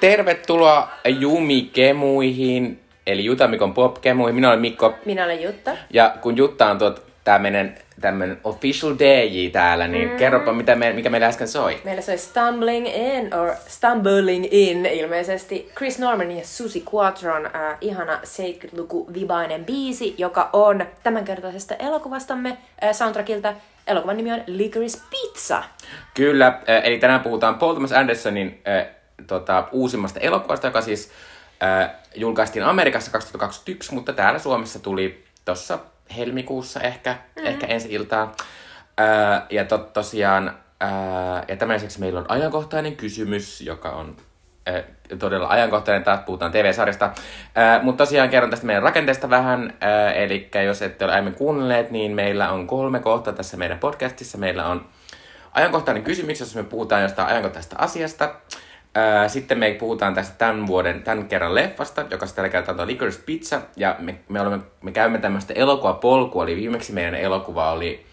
Tervetuloa Jumi-kemuihin, eli Jutamikon pop-kemuihin. Minä olen Mikko, Minä olen Jutta. ja kun Jutta on tuot tämmönen, tämmönen official DJ täällä, niin mm. kerropa, mitä me, mikä meillä äsken soi. Meillä soi Stumbling In, or Stumbling In ilmeisesti. Chris Norman ja Susi Quatron äh, ihana 70-luku vibainen biisi, joka on tämänkertaisesta elokuvastamme äh, soundtrackilta. Elokuvan nimi on Licorice Pizza. Kyllä, ö, eli tänään puhutaan Paul Thomas Andersonin äh, tota, uusimmasta elokuvasta, joka siis äh, julkaistiin Amerikassa 2021, mutta täällä Suomessa tuli tuossa helmikuussa ehkä, mm. ehkä ensi iltaan. Äh, ja to, tosiaan, äh, ja tämän lisäksi meillä on ajankohtainen kysymys, joka on äh, todella ajankohtainen, taas puhutaan TV-sarjasta. Mutta tosiaan kerron tästä meidän rakenteesta vähän, äh, eli jos ette ole aiemmin kuunnelleet, niin meillä on kolme kohtaa tässä meidän podcastissa. Meillä on ajankohtainen kysymys, jossa me puhutaan jostain ajankohtaisesta asiasta. Ää, Sitten me puhutaan tästä tämän vuoden, tämän kerran leffasta, joka tällä kertaa on Licorice Pizza. Ja me, me, olemme, me käymme tämmöistä elokuvapolkua, eli viimeksi meidän elokuva oli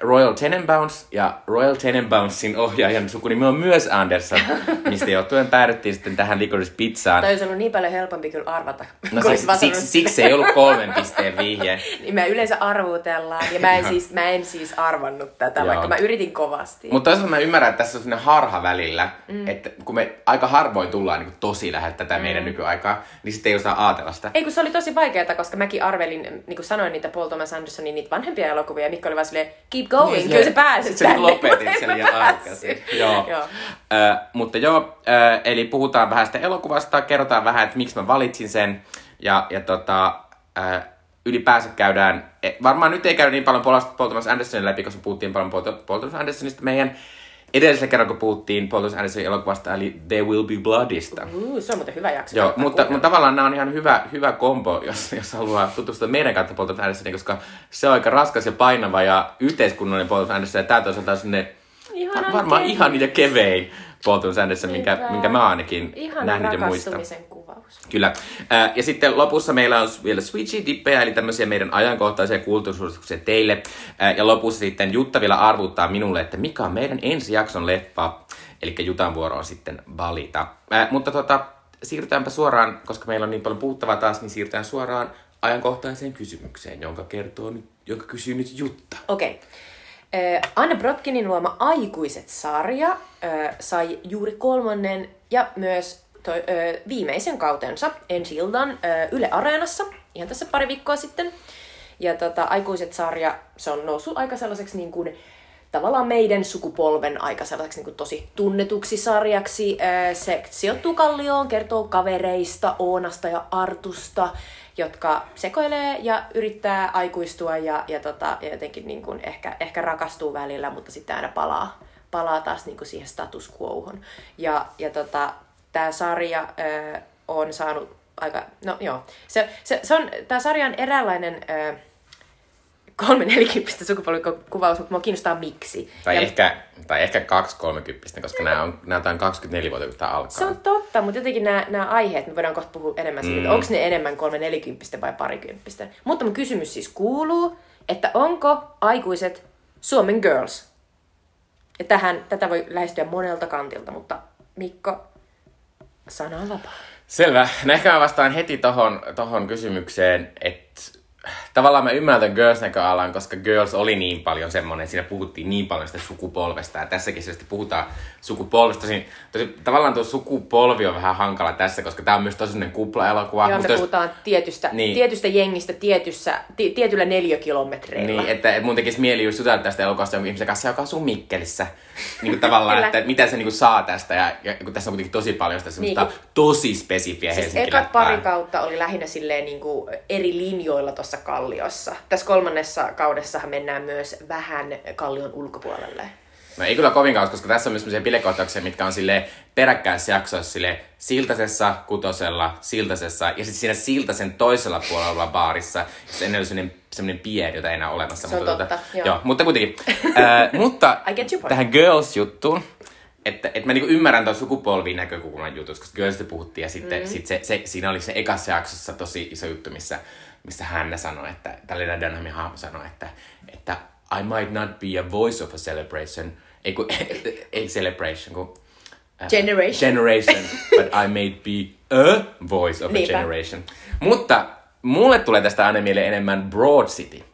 Royal Tenenbaums, ja Royal Tenenbaumsin ohjaajan sukunimi on myös Anderson, mistä johtuen päädyttiin sitten tähän Licorice Pizzaan. Tai olisi ollut niin paljon helpompi kyllä arvata. No olisi siksi, siksi, ei ollut kolmen pisteen vihje. Niin me yleensä arvuutellaan, ja mä en, siis, mä en siis arvannut tätä, Joo. vaikka mä yritin kovasti. Mutta toisaalta mä ymmärrän, että tässä on sellainen harha välillä, mm. että kun me aika harvoin tullaan niin tosi läheltä tätä mm. meidän nykyaikaa, niin sitten ei osaa ajatella sitä. Ei kun se oli tosi vaikeaa, koska mäkin arvelin, niin kuin sanoin niitä Paul Thomas Andersonin niitä vanhempia elokuvia, ja Mikko oli vaan silleen, keep going, Niin, kyllä se pääset Sitten tänne. lopetit Mutta sen en liian aikaisin. Joo. Joo. Ö, mutta joo, ö, eli puhutaan vähän sitä elokuvasta, kerrotaan vähän, että miksi mä valitsin sen, ja, ja tota, ö, ylipäänsä käydään, e, varmaan nyt ei käydä niin paljon Thomas Andersonin läpi, koska puhuttiin paljon Thomas Andersonista meidän edellisellä kerralla, kun puhuttiin Paul Thomas Andersonin elokuvasta, eli There Will Be Bloodista. Uh, se on muuten hyvä jakso. Joo, mutta, kuunnella. mutta tavallaan nämä on ihan hyvä, hyvä kombo, jos, jos haluaa tutustua meidän kautta Paul Thomas Andersoniin, koska se on aika raskas ja painava ja yhteiskunnallinen Paul Thomas Anderson, ja tämä toisaalta on sinne Ihanan varmaan kevyt. ihan ja kevein Paul Thomas Anderson, minkä, minkä mä ainakin Ihana nähnyt ja muistan. kuvaus. Kyllä. Ää, Ja sitten lopussa meillä on vielä switchy dippejä, eli tämmöisiä meidän ajankohtaisia kulttuurisuosituksia teille. Ää, Ja lopussa sitten Jutta vielä arvuttaa minulle, että mikä on meidän ensi jakson leffa. Eli Jutan vuoro on sitten valita. Ää, Mutta tota, siirrytäänpä suoraan, koska meillä on niin paljon puhuttavaa taas, niin siirrytään suoraan ajankohtaiseen kysymykseen, jonka kertoo nyt, jonka kysyy nyt Jutta. Okei. Okay. Anne Brotkinin luoma Aikuiset-sarja sai juuri kolmannen ja myös toi, äh, viimeisen kautensa ensi illan äh, Yle Areenassa ihan tässä pari viikkoa sitten. Ja tota, Aikuiset-sarja, se on noussut aika sellaiseksi niin kuin, tavallaan meidän sukupolven aika sellaiseksi niin kuin tosi tunnetuksi sarjaksi. Se sijoittuu Kallioon, kertoo kavereista, Oonasta ja Artusta, jotka sekoilee ja yrittää aikuistua ja, ja, tota, ja jotenkin niin kuin ehkä, ehkä rakastuu välillä, mutta sitten aina palaa, palaa taas niin kuin siihen status quohon. Ja, ja tota, tämä sarja äh, on saanut aika, no joo, se, se, se on, tämä sarja on eräänlainen äh, kolme nelikymppistä sukupolvikuvaus, mutta mua kiinnostaa miksi. Tai ja, ehkä, tai ehkä kaksi kolmekymppistä, koska nämä on, nämä on 24 vuotta, kun tämä alkaa. Se on totta, mutta jotenkin nämä, nämä aiheet, me voidaan kohta puhua enemmän siitä, Mm. mm. onko ne enemmän kolme nelikymppistä vai parikymppistä. Mutta mun kysymys siis kuuluu, että onko aikuiset Suomen girls? Ja tähän, tätä voi lähestyä monelta kantilta, mutta Mikko, sana on vapaa. Selvä. No ehkä mä vastaan heti tohon, tohon kysymykseen, että tavallaan mä ymmärrän Girls näköalan, koska Girls oli niin paljon semmonen, siinä puhuttiin niin paljon sitä sukupolvesta, ja tässäkin sitten puhutaan sukupolvesta. Tosi, tosi, tavallaan tuo sukupolvi on vähän hankala tässä, koska tämä on myös tosi sellainen kupla-elokuva. Joo, me jos- puhutaan tietystä, Niin. tietystä jengistä tietyssä, ti, tietyllä neliökilometreillä. Niin, että, mun tekisi mieli just jutella tästä elokuvasta jonkun ihmisen kanssa, joka asuu Mikkelissä. Niin kuin tavallaan, että mitä se niin kuin saa tästä. Ja, ja kun tässä on kuitenkin tosi paljon sitä semmoista Niin, tosi spesifiä Siis ekat pari kautta oli lähinnä silleen niin kuin eri linjoilla tuossa Kalliossa. Tässä kolmannessa kaudessahan mennään myös vähän Kallion ulkopuolelle. No ei kyllä kovin kauas, koska tässä on myös sellaisia bilekohtauksia, mitkä on sille peräkkäisissä jaksoissa sille Siltasessa, Kutosella, Siltasessa ja sitten siinä Siltasen toisella puolella baarissa, jossa ennen oli sellainen, sellainen pieni, jota ei enää olemassa. Se on mutta, totta, tota, joo. joo. mutta kuitenkin. äh, mutta tähän Girls-juttuun, että, että mä niinku ymmärrän tuon sukupolvin näkökulman jutusta, koska sitä puhuttiin ja sitten mm. sit se, se, siinä oli se ekassa jaksossa tosi iso juttu, missä, missä hän sanoi, että tällainen Dunhamin hahmo sanoi, että, että I might not be a voice of a celebration, ei, kun, ei celebration, kun äh, Generation. generation, but I may be a voice of Niinpä. a generation. Mutta mulle tulee tästä aina mieleen enemmän Broad City.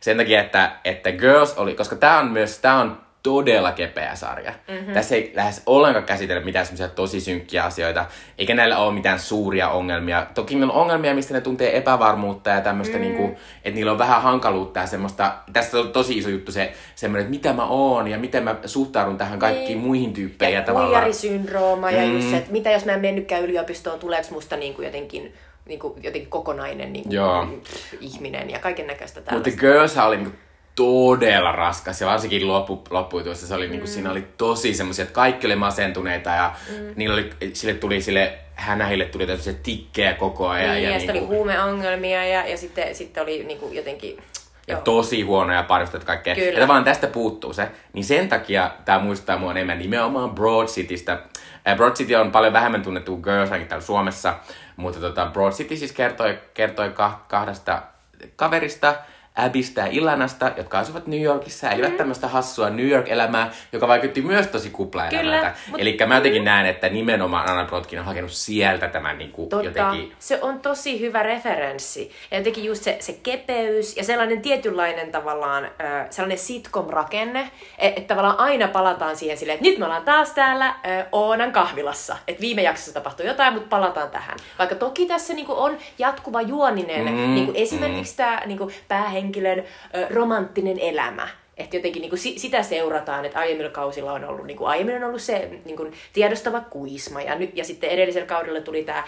Sen takia, että, että Girls oli, koska tää on myös, tää on todella kepeä sarja. Mhm. Mm-hmm. Tässä ei lähes ollenkaan käsitellä mitään semmoisia tosi synkkiä asioita, eikä näillä ole mitään suuria ongelmia. Toki niillä on ongelmia, mistä ne tuntee epävarmuutta ja tämmöistä, mm. niinku, että niillä on vähän hankaluutta ja semmoista, tässä on tosi iso juttu se, semmoinen, että mitä mä oon ja miten mä suhtaudun tähän kaikkiin Niin. muihin tyyppeihin. Ja Ja, tavallaan, ja just se, että mitä jos mä en mennytkään yliopistoon, tuleeko musta niin kuin jotenkin, niin kuin jotenkin kokonainen niin kuin, Joo. ihminen ja kaiken näköistä Mutta tällaista. Girls oli niinku todella raskas ja varsinkin loppu, loppuituessa se oli niinku, Mm. siinä oli tosi semmoisia, että kaikki oli masentuneita ja mm. niillä oli, sille tuli sille, hänähille tuli tämmöisiä tikkejä koko ajan. Niin, ja, ja, sitten niinku, oli huumeongelmia ja, ja sitten, sitten oli niin kuin jotenkin... ja joo. tosi huonoja paristeet kaikkea. Kyllä. Ja tavallaan tästä puuttuu se. Niin sen takia tämä muistaa mua enemmän nimenomaan Broad Citystä. Broad City on paljon vähemmän tunnettu kuin Girls ainakin täällä Suomessa. Mutta tota, Broad City siis kertoi, kertoi ka- kahdesta kaverista, Abista ja Ilanasta, jotka asuvat New Yorkissa ja elivät tämmöistä hassua New York-elämää, joka vaikutti myös tosi kuplaelämältä. Mut- Eli mä jotenkin näen, että nimenomaan Anna Brodkin on hakenut sieltä tämän niin kuin Totta, jotenkin... se on tosi hyvä referenssi. Ja jotenkin just se, se kepeys ja sellainen tietynlainen tavallaan äh, sellainen sitcom-rakenne, että et tavallaan aina palataan siihen silleen, että nyt me ollaan taas täällä äh, Oonan kahvilassa. Että viime jaksossa tapahtui jotain, mutta palataan tähän. Vaikka toki tässä niinku on jatkuva juoninen, mm, niinku esimerkiksi mm. tämä niinku päähenkilön äh, romanttinen elämä. Että jotenkin niinku si- sitä seurataan, että aiemmilla kausilla on ollut, niinku, aiemmin on ollut se niinku, tiedostava kuisma ja, nyt, ja sitten edellisellä kaudella tuli tämä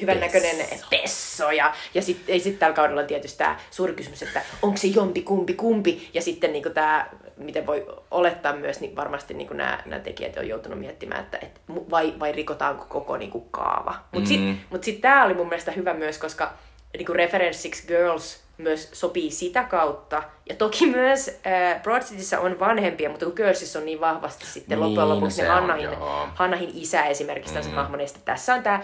hyvän näköinen pesso. Ja, ja sitten sit tällä kaudella on tietysti tämä suuri kysymys, että onko se jompi kumpi kumpi. Ja sitten niinku tämä, miten voi olettaa myös, niin varmasti niinku nämä, nämä tekijät on joutunut miettimään, että et, vai, vai rikotaanko koko niinku kaava. Mutta sitten Mm. mut sit tämä oli mun mielestä hyvä myös, koska niinku referenssiksi Girls myös sopii sitä kautta. Ja toki myös äh, Broad Cityssä on vanhempia, mutta kun Girlsissa on niin vahvasti sitten Niin, loppujen lopuksi ne on, Hannahin, joo. Hannahin isä esimerkiksi tässä mm. hahmon, ja sitten tässä on tämä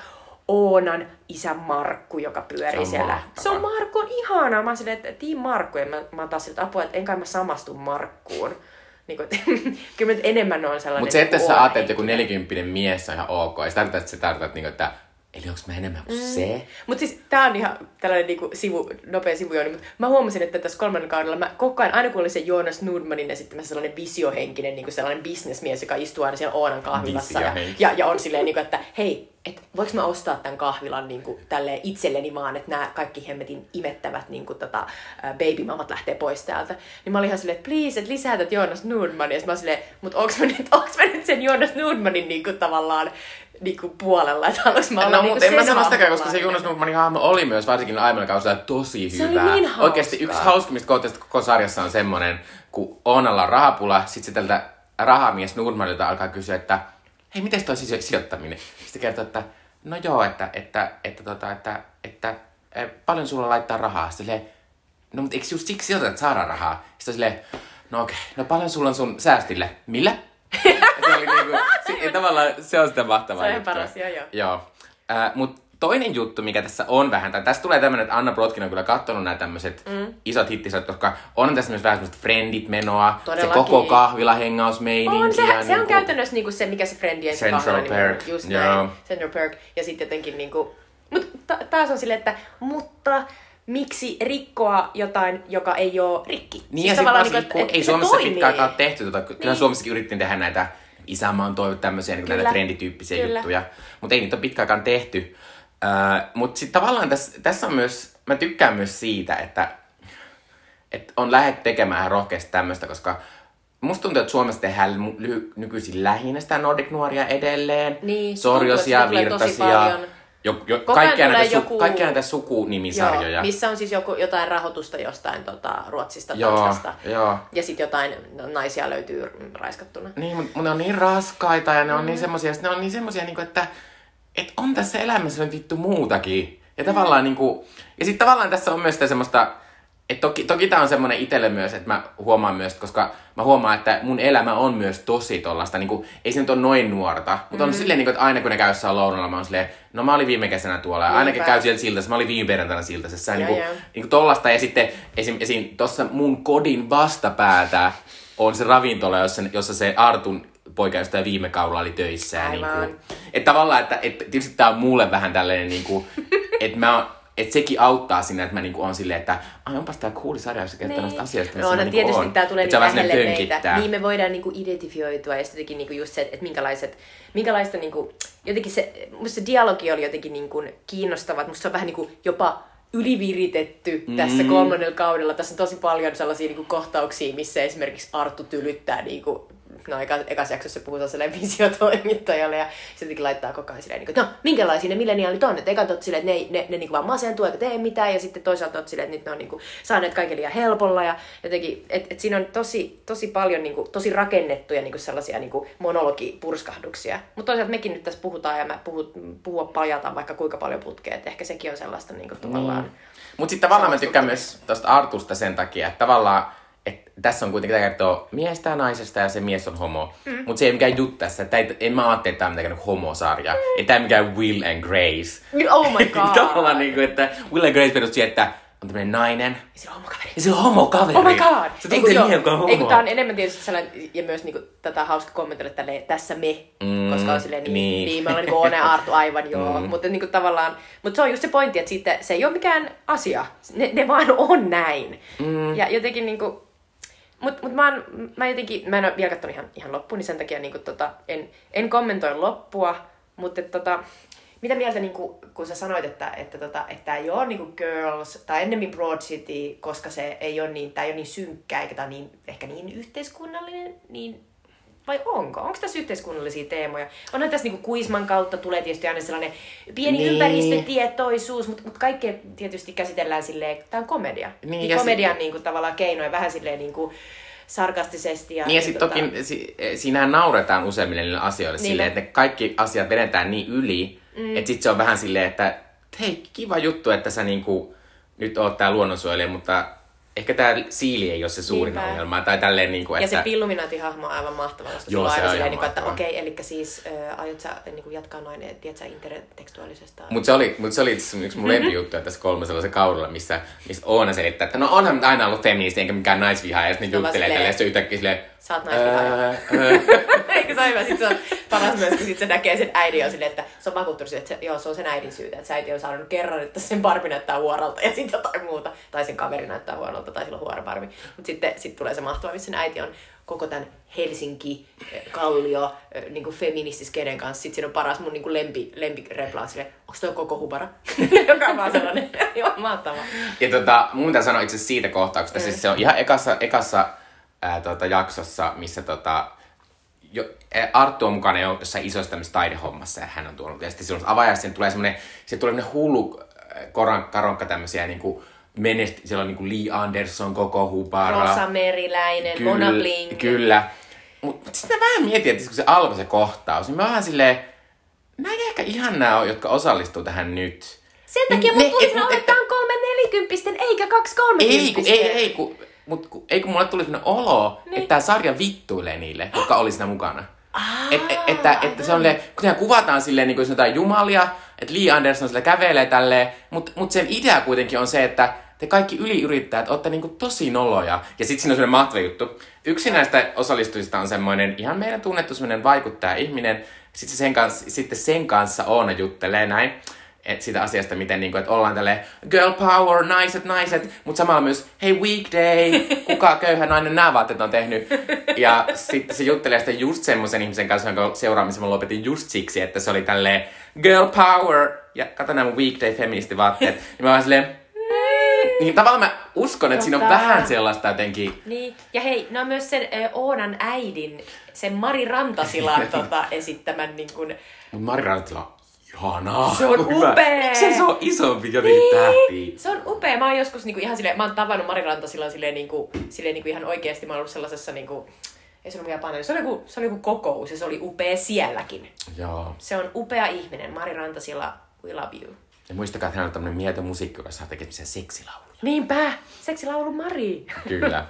Oonan isä Markku, joka pyörii Se on siellä. mahtava. Se on Markku on ihanaa. Mä oon silleen, että Team Markku, ja mä, mä oon taas siltä apua, että en kai mä samastu Markkuun. Niin kuin, kyllä mä enemmän on sellainen... Mutta se, että niinku sä ajattelet, että joku. 40 mies on ihan ok, ei se tarkoita, että se tarkoittaa, että, niinku, että eli onko mä enemmän kuin se? Mutta siis tää on ihan tällainen niinku sivu, nopea sivujooni, mutta mä huomasin, että tässä kolmannen kaudella mä koko ajan, aina kun oli se Jonas Nordmanin esittämässä sellainen visiohenkinen, niinku sellainen bisnesmies, joka istuu aina siellä Oonan kahvilassa ja, ja, ja, on silleen, niinku, että hei, et voiko mä ostaa tämän kahvilan niinku, tälleen itselleni vaan, että nämä kaikki hemmetin imettävät niinku, tota, babymamat lähtee pois täältä. Niin mä olin ihan silleen, että please, että lisää tätä Jonas Nordmania. Ja mä olin silleen, mutta onks mä nyt, onks mä nyt sen Jonas Nordmanin niinku, tavallaan niinku, puolella, että haluais mä olla No, niinku mutta en mä sano sitäkään, koska se. Jonas Nordmanin hahmo oli myös varsinkin aiemmilla kausilla tosi Se oli hyvä. niin hauskaa. Oikeasti yksi hauskimmista kohteista koko sarjassa on semmonen, kun Oonalla on rahapula, sit se tältä rahamies Nordmanilta alkaa kysyä, että hei, miten toi sijo- sijoittaminen? Sitten se kertoo, että no joo, että, että, että, tota, että, että, eh, paljon sulla laittaa rahaa. Silleen, no mutta eikö just siksi sijoiteta, että saadaan rahaa? Sitten silleen, no okei, no paljon sulla on sun säästille? Millä? Se oli niinku, se, tavallaan se on sitä mahtavaa Se on ihan paras, joo, joo. Joo. Äh, Mutta toinen juttu, mikä tässä on vähän, tai tässä tulee tämmöinen, että Anna Brotkin on kyllä kattonut nämä tämmöiset mm. isot hittisat, koska on tässä myös vähän semmoista friendit-menoa, Todellakin. se koko kahvilahengausmeininki. On, se, se on niinku- käytännössä niinku se, mikä se Friendien Central kahvila. Perk, Just joo. näin, Central Perk. Ja sitten jotenkin niinku... Mut ta- taas on silleen, että mutta miksi rikkoa jotain, joka ei ole rikki? Niin ja sitten varsinkin, niinku, kun että- ei että se Suomessa toimii. pitkään aikaa tehty tota, kyllä Niin. Suomessakin yritettiin tehdä näitä isänmaan toivot tämmöisiä niin näitä trendityyppisiä Kyllä. juttuja, mutta ei niitä ole pitkään tehty. Uh, mutta sitten tavallaan tässä, tässä on myös, mä tykkään myös siitä, että, että on lähdetty tekemään rohkeasti tämmöistä, koska musta tuntuu, että Suomessa tehdään nykyisin lähinnä sitä Nordic Nuoria edelleen. Niin, Sorjosia, virtasia, paljon. Jo, jo, kaikkia, näitä, joku- su, kaikkia näitä sukunimisarjoja. Joo, missä on siis joku, jotain rahoitusta jostain tota, Ruotsista, Joo, Tanskasta. joo. Ja sitten jotain naisia löytyy raiskattuna. Niin, mutta ne on niin raskaita ja ne on niin semmosia, ne on niin semmosia, niinku, että et on tässä elämässä nyt vittu muutakin. Ja tavallaan niinku, ja sitten tavallaan tässä on myös sitä semmoista, et toki, toki tämä on semmoinen itselle myös, että mä huomaan myös, koska mä huomaan, että mun elämä on myös tosi tollasta, niin kuin, ei se nyt ole noin nuorta, mutta on Mm. silleen, niin kuin, että aina kun ne käy jossain lounalla, mä oon silleen, no mä olin viime kesänä tuolla, ja ainakin Niinpä. käy siellä siltasessa, mä olin viime perjantaina siltasessa, niin kuin, joo. niin kuin tollasta, ja sitten esim, esim tuossa mun kodin vastapäätä on se ravintola, jossa, jossa se Artun poika, josta viime kaudella oli töissä. Niin kuin, että tavallaan, että, että tietysti tää on mulle vähän tällainen, niin kuin, että mä oon- että sekin auttaa siinä, että mä niinku on silleen, että ai onpas tää cool sarja, jossa kertoo noista asioista, No missä mä onhan niinku tietysti tämä tulee niin lähelle meitä. Niin me voidaan niinku identifioitua ja sitten jotenkin niinku just se, että että minkälaiset, minkälaista niinku, jotenkin se, musta se dialogi oli jotenkin niinku kiinnostava, että musta se on vähän niinku jopa yliviritetty tässä Mm. kolmannella kaudella. Tässä on tosi paljon sellaisia niinku kohtauksia, missä esimerkiksi Arttu tylyttää niinku No, eka, ekassa jaksossa se puhuu sellaiselle visiotoimittajalle ja se jotenkin laittaa koko ajan silleen, niin kuin, no minkälaisia ne milleniaalit on, että eka oot silleen, että ne, ei- ne, ne, niin vaan masentuu eikä tee mitään ja sitten toisaalta oot silleen, että nyt ne on niin kuin, saaneet kaiken liian helpolla ja jotenkin, että et siinä on tosi, tosi paljon niin kuin, tosi rakennettuja niin kuin sellaisia niin kuin monologipurskahduksia. Mutta toisaalta mekin nyt tässä puhutaan ja mä puhut, puhua pajataan vaikka kuinka paljon putkea, että ehkä sekin on sellaista niin kuin, tavallaan... Mutta sitten tavallaan mä tykkään myös tosta Artusta sen takia, että tavallaan, että tässä on kuitenkin, tämä kertoo miestä ja naisesta ja se mies on homo. Mm. Mutta se ei mikään juttu tässä. Että ei, en mä ajattele, että tämä on mikään niinku homosarja. Mm. Että tämä ei mikään Will and Grace. Oh my god! tavallaan niin kuin, että Will and Grace perustuu siihen, että on tämmöinen nainen. Ja sillä on homokaveri. Ja se on homokaveri. Oh my god! Se Ei joo. miehen, joka on homo. Ei kun tää on enemmän tietysti sellainen, ja myös niinku, tätä hauska kommentoida tälleen, tässä me, Mm, koska on silleen niin, niin. niin. niin me ollaan niinku Oone ja Artu aivan joo, mm. mutta niinku tavallaan, mutta se on just se pointti, että siitä, se ei ole mikään asia, ne, ne vaan on näin. Mm. Ja jotenkin niinku, mutta mut mä, mä jotenkin, mä en ole vielä katsonut ihan, ihan loppuun, niin sen takia niinku tota, en, en kommentoi loppua, mutta et tota, mitä mieltä, niinku, kun sä sanoit, että, että, tota, että tämä ei ole niinku Girls, tai ennemmin Broad City, koska se ei ole niin, tää ei ole niin synkkä, eikä tämä niin, ehkä niin yhteiskunnallinen, niin vai onko? Onko tässä yhteiskunnallisia teemoja? Onhan tässä niinku Kuisman kautta tulee tietysti aina sellainen pieni Niin. niin. ympäristötietoisuus, mutta mut kaikkea tietysti käsitellään silleen, että tämä on komedia. Niin, Niin, ja komedian sit- niinku tavallaan keinoin vähän silleen niinku sarkastisesti. Ja, Niin ja sitten toki si, siinähän nauretaan useimmille niille asioille Niin. silleen, että ne kaikki asiat vedetään niin yli, mm. että sitten se on vähän silleen, että hei, kiva juttu, että sä niinku, nyt oot tää luonnonsuojelija, mutta ehkä tää siili ei ole se suurin Niinpä. ongelma. Tai tälleen niinku, Ja että... se Illuminati-hahmo on aivan mahtava, koska Joo, se on ihan niin kuin, että okei, eli siis äh, aiot sä niin kuin jatkaa noin, et tiedät sä intertekstuaalisesta? Mutta se oli, mut se oli itse yksi mun lempijuttuja tässä kolmasella se kaudella, missä, missä Oona selittää, että no onhan nyt aina ollut feministi eikä mikään naisvihaa, ja sitten ne juttelee tälleen, ja sitten yhtäkkiä silleen, Sä oot naisvihaaja. "Ää, ää." Eikö se ole hyvä? Sitten se on paras myös, kun sit se näkee sen äidin on silleen, että se on vakuuttunut että se, joo, se on sen äidin syytä. Että se äiti on saanut kerran, että sen Barbie näyttää huoralta ja sitten jotain muuta. Tai sen kaveri näyttää huoralta tai sillä on huora Barbie. Mutta sitten sit tulee se mahtava, missä äiti on koko tämän Helsinki, eh, Kallio, eh, niin kuin feministiskenen kanssa. Sitten siinä on paras mun niin lempi, lempirepla on silleen, onko toi koko hubara? Joka on vaan sellainen, joo, mahtava. Ja tota, mun sanoa itse siitä kohtauksesta, mm. siis se on ihan ekassa, ekassa ää, tota, jaksossa, missä tota, jo, ää, Arttu on mukana jo jossain isossa tämmöisessä taidehommassa ja hän on tuonut. Ja sitten silloin avaajassa tulee semmoinen, se tulee hullu ää, koran, karonkka tämmöisiä niinku, menest, siellä on niinku Lee Anderson, koko hupara. Rosa Meriläinen, Mona Bling. Kyllä. Mutta mut sitten mä vähän mietin, että kun se alkoi se kohtaus, niin mä vähän silleen, näin ehkä ihan nämä on, jotka osallistuu tähän nyt. Sen takia Ne- mun tuli sanoa, et- että on kolme nelikymppisten eikä kaksi Ei, kun, kolmekymppisten. ei, ei, kun, mut, kun, ei, kun mulle tuli sellainen olo, niin. että tämä sarja vittuilee niille, jotka oli siinä mukana. Et, et, että, että se on le, kun tehän kuvataan silleen niin kuin jotain jumalia, että Lee Anderson sille kävelee tälleen, mutta mut sen idea kuitenkin on se, että te kaikki yliyrittäjät olette niinku tosi noloja. Ja sitten siinä on semmoinen mahtava juttu. Yksi näistä osallistujista on semmoinen ihan meidän tunnettu semmoinen vaikuttaja ihminen. Sitten sen kanssa, sitten sen kanssa Oona juttelee näin. Et siitä asiasta, miten niinku, että ollaan tälle girl power, naiset, naiset, mutta samalla myös hey weekday, kuka köyhä nainen? Nämä vaatteet on tehnyt. Ja sitten se juttelee sitä just semmoisen ihmisen kanssa, jonka seuraamisen mä lopetin just siksi, että se oli tälleen girl power, ja kato nämä weekday feministivaatteet. Ja mä vaan silleen, niin tavallaan mä uskon, että siinä on vähän sellaista jotenkin... Niin, ja hei, ne on myös sen ö, Oonan äidin, sen Mari Rantasilan tota, esittämän niin kuin, Mutta Mari Rantila on ihanaa. Se on Hyvä. upea. Eikö se, on isompi jotenkin tähti? Se on upea. Mä oon joskus niinku ihan silleen, mä oon tavannut Mari Rantasilan silleen, niinku, silleen niinku ihan oikeasti. Mä oon ollut sellaisessa niinku, ei se ollut mikään paneeli. Se oli joku, se oli joku kokous ja se oli upea sielläkin. Joo. Se on upea ihminen. Mari Rantasila, we love you. Ja muistakaa, että hän on tämmöinen mieltä musiikki, joka saa tekemisiä seksilauluja. Niinpä! Seksilaulu Mari. Kyllä.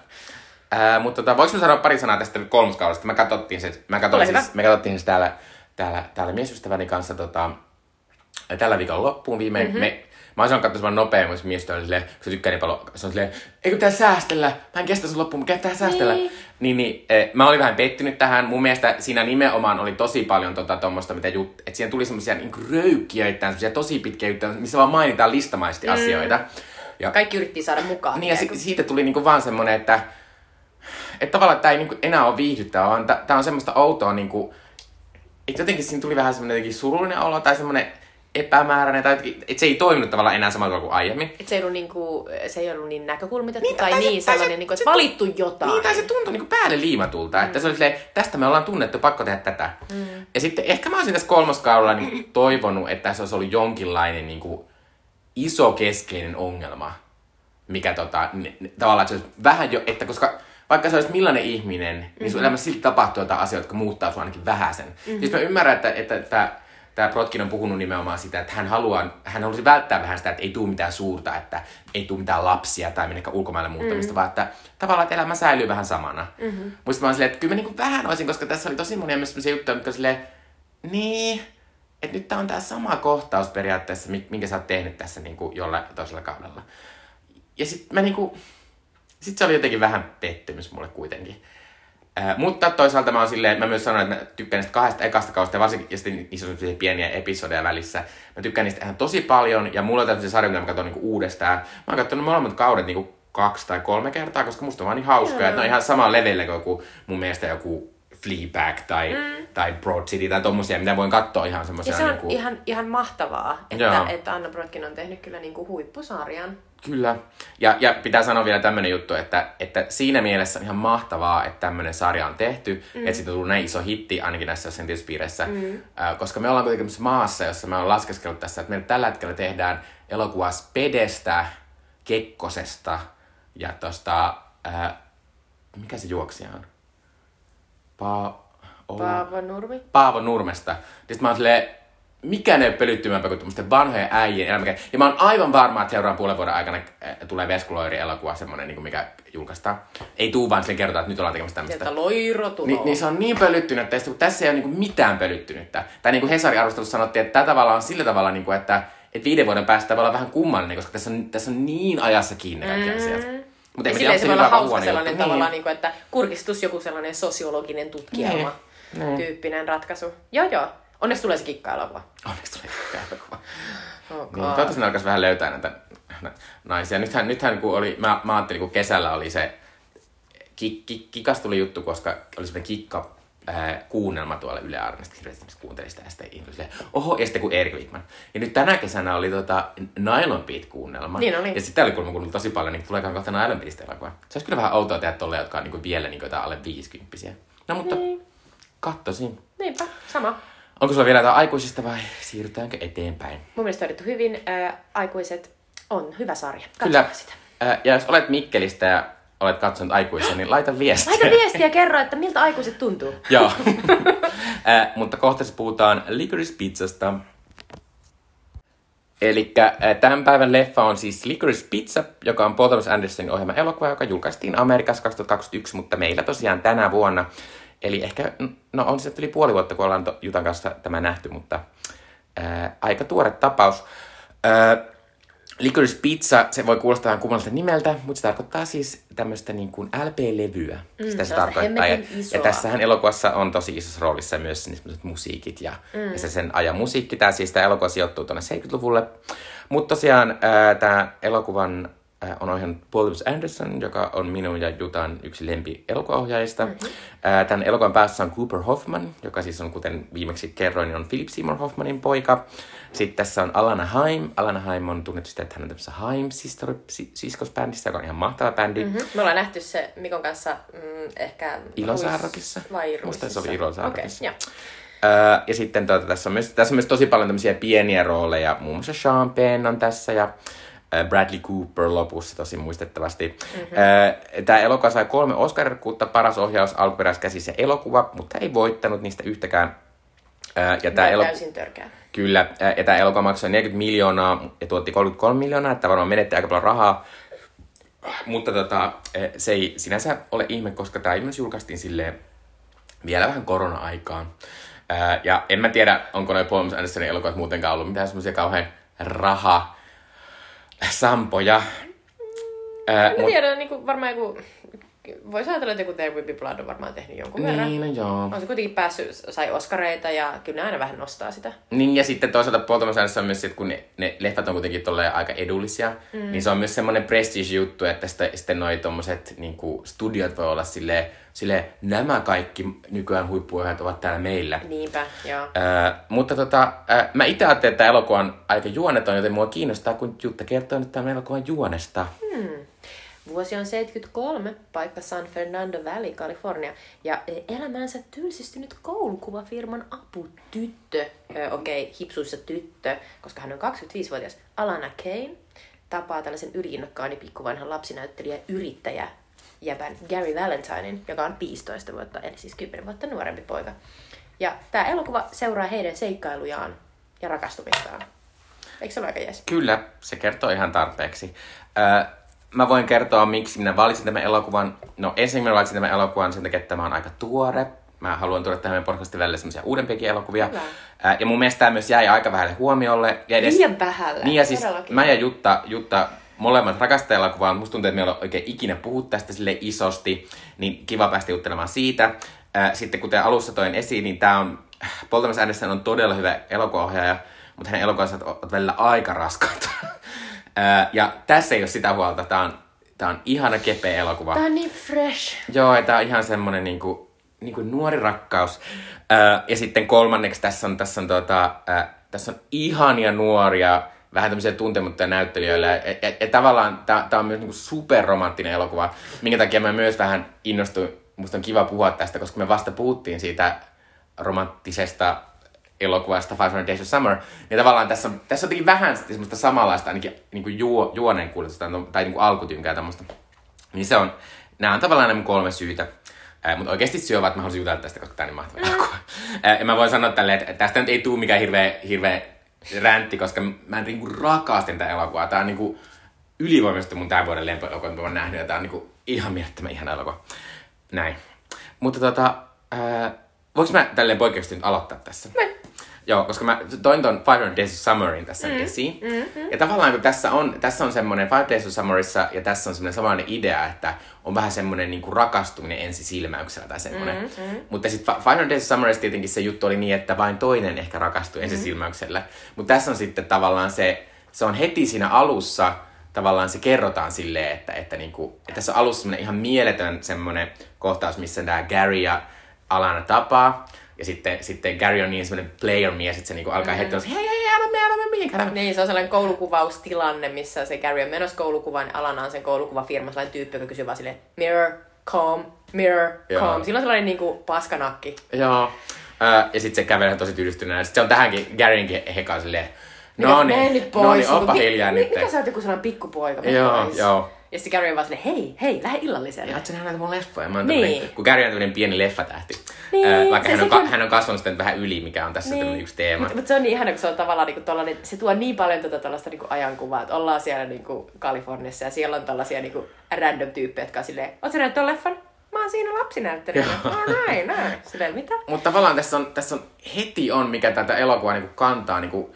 Ää, mutta tota, voiko mä sanoa pari sanaa tästä kolmoskaudesta? Me katsottiin se, mä katsoin Ole siis, hyvä. me katsottiin se täällä, täällä, täällä miesystäväni kanssa tota, tällä viikolla loppuun viimein. Mhm. Mm-hmm. Me, mä olisin katsonut semmoinen nopea, mutta mies oli silleen, kun se tykkää niin paljon, se on silleen, eikö pitää säästellä? Mä en kestä sun loppuun, mutta pitää säästellä. Niin. Niin, niin eh, mä olin vähän pettynyt tähän. Mun mielestä siinä nimenomaan oli tosi paljon tota tommosta, mitä jut, että siihen tuli semmosia niinku röykkiöitä, semmosia tosi pitkiä juttuja, missä vaan mainitaan listamaisesti mm. asioita. Ja, Kaikki yritti saada mukaan. niin ja si- siitä tuli niinku vaan semmonen, että, että tavallaan tämä ei niinku enää ole viihdyttävää, vaan tämä on semmoista outoa, niinku, että jotenkin siinä tuli vähän semmoinen surullinen olo tai semmoinen epämääräinen, tai että se ei toiminut tavallaan enää samalla tavalla kuin aiemmin. Et se, ei ollut niinku, se ei ollut niin näkökulmitettu Niin, tai, tai se- niin se- sellainen, niinku, että se- valittu jotain. Niin, tai se tuntui niinku päälle liimatulta, mm. että se oli silleen, tästä me ollaan tunnettu, pakko tehdä tätä. Mm. Ja sitten ehkä mä olisin tässä kolmoskaudella niinku toivonut, että tässä olisi ollut jonkinlainen niinku iso keskeinen ongelma, mikä tota, n- n- tavallaan, että se olisi vähän jo, että koska vaikka se olisi millainen ihminen, niin sun Mm-hmm. elämässä silti tapahtuu jotain asioita, jotka muuttaa sua ainakin vähäsen. Mm-hmm. Siis mä ymmärrän, että, että, että tämä Protkin on puhunut nimenomaan sitä, että hän haluaa, hän halusi välttää vähän sitä, että ei tule mitään suurta, että ei tule mitään lapsia tai minnekään ulkomaille muuttamista, mm. vaan että tavallaan, että elämä säilyy vähän samana. Mm-hmm. Muista mä oon silleen, että kyllä mä niinku vähän olisin, koska tässä oli tosi monia myös sellaisia juttuja, mitkä silleen, niin, että nyt tää on tää sama kohtaus periaatteessa, mi- minkä sä oot tehnyt tässä niinku jollain toisella kaudella. Ja sit mä niinku, sit se oli jotenkin vähän pettymys mulle kuitenkin. Ää, mutta toisaalta mä oon silleen, mä myös sanoin, että mä tykkään niistä kahdesta ekasta kaudesta ja varsinkin ja sitten niissä on pieniä episodeja välissä. Mä tykkään niistä ihan tosi paljon ja mulla on tämmöisiä sarjoja, mitä mä katson niinku uudestaan. Mä oon katsonut molemmat kaudet niinku kaksi tai kolme kertaa, koska musta on vaan niin hauskaa. Että ne on ihan samalla levelillä kuin joku, mun mielestä joku Fleabag tai, mm. tai Broad City tai tommosia, mitä voin katsoa ihan semmoisia. Ja se on niinku... ihan, ihan mahtavaa, Joo. että, että Anna Brodkin on tehnyt kyllä niinku huippusarjan. Kyllä. Ja, ja pitää sanoa vielä tämmöinen juttu, että, että siinä mielessä on ihan mahtavaa, että tämmöinen sarja on tehty, mm. että siitä on tullut näin iso hitti ainakin näissä piireissä. Mm. Äh, koska me ollaan kuitenkin maassa, jossa me on laskeskellut tässä, että meillä tällä hetkellä tehdään elokuvaa Spedestä, Kekkosesta ja tosta, äh, mikä se juoksija on? Pa- oh. Paavo Nurmi. Paavo Nurmesta. Sitten mä oon silleen, mikään ei ole pölyttymämpää kuin tämmöisten vanhojen äijien elämä. Ja mä oon aivan varma, että seuraavan puolen vuoden aikana äh, tulee Veskuloiri elokuva semmonen, niin mikä julkaistaan. Ei tuu vaan sille kertoa, että nyt ollaan tekemässä tämmöistä. Sieltä loiro Ni, tulo. niin se on niin pölyttynyt, että kun tässä ei ole niinku mitään pölyttynyttä. Tai niin kuin Hesarin arvostelussa sanottiin, että tämä tavalla on sillä tavalla, niinku, että, että viiden vuoden päästä voi olla vähän kummallinen, koska tässä on, tässä on niin ajassa kiinni kaikki mm. asiat. Mutta silleen tiedä, se voi olla hauska huono sellainen juttu. tavallaan, niin kuin, että kurkistus joku sellainen sosiologinen tutkielma Niin. tyyppinen ratkaisu. Joo, joo. Onneksi tulee se kikka-elokuva. Onneksi tulee elokuva. Oh Niin, toivottavasti ne alkaisi vähän löytää näitä na- naisia. Nythän, nythän kun oli, mä, mä ajattelin, kun kesällä oli se, kik, kik, kikas tuli juttu, koska oli semmoinen kikka ää, kuunnelma tuolla Yle Arnesta, hirveästi ihmiset kuunteli sitä, ja sitten silleen, oho, ja sitten kun Erik Wikman. Ja nyt tänä kesänä oli tota Nylon Beat-kuunnelma. Niin oli. Ja sitä oli kuulemma kuunnellut tosi paljon, niin tuleekaan kohta Nylon Beatista elokuva. Se olisi kyllä vähän outoa tehdä tolle, jotka on niin vielä niin jotain alle 50 No mutta Niin. kattosin. Niinpä, sama. Onko sulla vielä jotain aikuisista vai siirrytäänkö eteenpäin? Mun mielestä hoidettu hyvin. Ää, aikuiset on hyvä sarja. Kyllä. Katsokaa sitä. Ää, Ja jos olet Mikkelistä ja olet katsonut aikuisia, niin laita viestiä. Laita viestiä ja kerro, että miltä aikuiset tuntuu. Joo. Ää, mutta kohta siis puhutaan Licorice Pizzasta. Eli tämän päivän leffa on siis Licorice Pizza, joka on Paul Thomas Andersonin ohjelma elokuva, joka julkaistiin Amerikassa 2021, mutta meillä tosiaan tänä vuonna. Eli ehkä, no on se nyt yli puoli vuotta, kun ollaan Jutan kanssa tämä nähty, mutta ää, aika tuore tapaus. Ää, Licorice Pizza, se voi kuulostaa vähän kummalliselta nimeltä, mutta se tarkoittaa siis tämmöistä niin kuin LP-levyä. Mm, Sitä se sellaista tarkoittaa. Ja, ja tässähän elokuvassa on tosi isossa roolissa myös niin musiikit ja, mm. ja se sen ajan musiikki. Tämä siis tämä elokuva sijoittuu tuonne 70-luvulle. Mutta tosiaan tämä elokuvan ää, on ohjannut Paul Thomas Anderson, joka on minun ja Jutan yksi lempi elokuvaohjaajista. Mm-hmm. Tämän elokuvan päässä on Cooper Hoffman, joka siis on, kuten viimeksi kerroin, niin on Philip Seymour Hoffmanin poika. Sitten tässä on Alana Haim. Alana Haim on tunnettu sitä, että hän on tämmöisessä Haim siskosbändissä, joka on ihan mahtava bändi. Mm-hmm. Me ollaan nähty se Mikon kanssa mm, ehkä... Ilosaarrokissa. Ruis- Vai Musta se oli. Okei, joo. Öö, ja sitten tuota, tässä, on myös, tässä on myös tosi paljon tämmöisiä pieniä rooleja. Muun muassa Sean Penn on tässä ja Bradley Cooper lopussa tosi muistettavasti. Mm-hmm. Tämä elokuva sai kolme oscar paras ohjaus, alkuperäiskäsis ja elokuva, mutta ei voittanut niistä yhtäkään. Ää, ja tää Elo... elo... Täysin törkeä. Kyllä, ja tämä elokuva maksoi 40 miljoonaa ja tuotti 33 miljoonaa, että varmaan menetti aika paljon rahaa. Mutta tota, se ei sinänsä ole ihme, koska tämä myös julkaistiin silleen vielä vähän korona-aikaan. Ja en mä tiedä, onko noin Paul Andersonin elokuvat muutenkaan ollut mitään semmoisia kauhean raha sampoja. Ää, Mä tiedän, niin kuin varmaan joku... Voisi ajatella, että joku There Will Be Blood on varmaan tehnyt jonkun verran. Niin, no joo. On se kuitenkin päässyt, sai Oscareita ja kyllä ne aina vähän nostaa sitä. Niin, ja sitten toisaalta Anderson on myös että kun ne, ne leffat on kuitenkin tolleen aika edullisia, mm. niin se on myös semmoinen prestige-juttu, että sitten, sitten noi tommoset niin studiot voi olla silleen, silleen, nämä kaikki nykyään huippuohjaajat ovat täällä meillä. Niinpä, joo. Äh, mutta tota, äh, mä itse ajattelin, että elokuva on aika juoneton, joten mua kiinnostaa, kun Jutta kertoo nyt tämän elokuvan juonesta. Vuosi on 73, paikka San Fernando Valley, Kalifornia. Ja e, elämäänsä tylsistynyt koulukuvafirman aputyttö, okei, okay, hipsuissa tyttö, koska hän on 25-vuotias, Alana Kane, tapaa tällaisen yliinnokkaan ja pikkuvanhan lapsinäyttelijä yrittäjä jäbän Gary Valentinin, joka on 15 vuotta, eli siis 10 vuotta nuorempi poika. Ja tämä elokuva seuraa heidän seikkailujaan ja rakastumistaan. Eikö se ole aika jees? Kyllä, se kertoo ihan tarpeeksi. Äh, mä voin kertoa, miksi minä valitsin tämän elokuvan. No ensin minä valitsin tämän elokuvan sen takia, että tämä on aika tuore. Mä haluan tuoda tähän meidän podcastin välille semmoisia uudempiakin elokuvia. Hyvä. Äh, ja mun mielestä tämä myös jäi aika vähälle huomiolle. Ja edes... Liian vähälle, Niin ja siis todellakin. mä ja Jutta, Jutta molemmat rakastaa elokuvaa. Musta tuntuu, että meillä on oikein ikinä puhut tästä sille isosti. Niin kiva päästä juttelemaan siitä. Äh, Sitten kuten alussa toin esiin, niin tämä on... Anderson on todella hyvä elokuvaohjaaja, mutta hänen elokuvansa ovat välillä aika raskaita. Ja tässä ei ole sitä huolta. Tämä on, tää on ihana kepeä elokuva. Tää on niin fresh. Joo, ja tää on ihan semmonen niinku, niinku nuori rakkaus. Ja sitten kolmanneksi tässä on, tässä on, tota, tässä on ihania nuoria, vähän tämmöisiä tuntemattomia näyttelijöillä. Ja, ja, ja tavallaan tää, tää on myös niinku superromanttinen elokuva, minkä takia mä myös vähän innostuin. Musta on kiva puhua tästä, koska me vasta puhuttiin siitä romanttisesta elokuvasta 500 Days of Summer, niin tavallaan tässä tässä on jotenkin vähän semmoista samanlaista ainakin niin kuin juo, juonen kuljetusta tai niin kuin alkutynkää tämmöistä. Niin se on, nämä on tavallaan nämä kolme syytä. Ää, mutta oikeasti syy on, että mä haluaisin jutella tästä, koska tämä on niin mahtava elokuva. Ää, ja mä voin sanoa tälleen, että tästä nyt ei tule mikään hirveä, hirveä räntti, koska mä niinku rakastin tätä elokuvaa. Tää on niinku ylivoimaisesti mun tämän vuoden lempoelokuva, mitä mä oon nähnyt, ja tää on niinku ihan mielettömän ihana elokuva. Näin. Mutta tota, ää, voinko mä tälleen poikkeuksellisesti nyt aloittaa tässä? Joo, koska mä toin ton 500 Days of Summerin tässä mm. esiin. Mm-hmm. Ja tavallaan kun tässä on, tässä on semmoinen 500 Days of Summerissa, ja tässä on semmoinen samanlainen idea, että on vähän semmoinen niinku rakastuminen ensi silmäyksellä tai semmoinen. Mm-hmm. Mutta sitten 500 Days of Summerissa tietenkin se juttu oli niin, että vain toinen ehkä rakastuu ensi silmäyksellä. Mutta tässä on sitten tavallaan se, se on heti siinä alussa, tavallaan se kerrotaan silleen, että, että, niinku, että tässä on alussa semmoinen ihan mieletön semmoinen kohtaus, missä tämä Gary ja Alana tapaa. Ja sitten, sitten Gary on niin semmoinen player-mies, että se niinku alkaa mm. heti olla, hei, hei, älä mene, älä mene mihinkään. Niin, se on sellainen koulukuvaustilanne, missä se Gary on menossa koulukuvaan, ja Alana on sen koulukuvafirman sellainen tyyppi, joka kysyy vaan silleen, mirror, calm, mirror, calm. Sillä on sellainen niinku paskanakki. Joo. Ää, ja sitten se kävelee tosi tyylistyneenä. Ja sit se on tähänkin Garynkin heka silleen, no niin, no niin, oppa Mi- hiljaa mi- nyt. Mikä sä oot joku sellainen pikkupoika? Joo, joo. Ja sitten Gary on vaan silleen, hei, hei, lähde illalliselle. Ja oot sä nähnyt mun leffoja? Mä oon Niin. kun Gary on tämmönen pieni leffatähti. Niin, Ää, vaikka hän on, sekin- ka- hän on kasvanut sitten vähän yli, mikä on tässä tämmönen yksi teema. Mutta mut se on niin ihana, kun se on tavallaan niinku tollanen, se tuo niin paljon tätä tällaista niinku ajankuvaa, että ollaan siellä niinku Kaliforniassa ja siellä on tällaisia niinku random tyyppejä, jotka on silleen, oot sä nähnyt ton leffan? Mä oon siinä lapsinäyttelijänä. Joo. No näin, näin. Silleen, mitä? Mutta tavallaan tässä on, tässä on heti on, mikä tätä elokuvaa niinku kantaa. Niinku,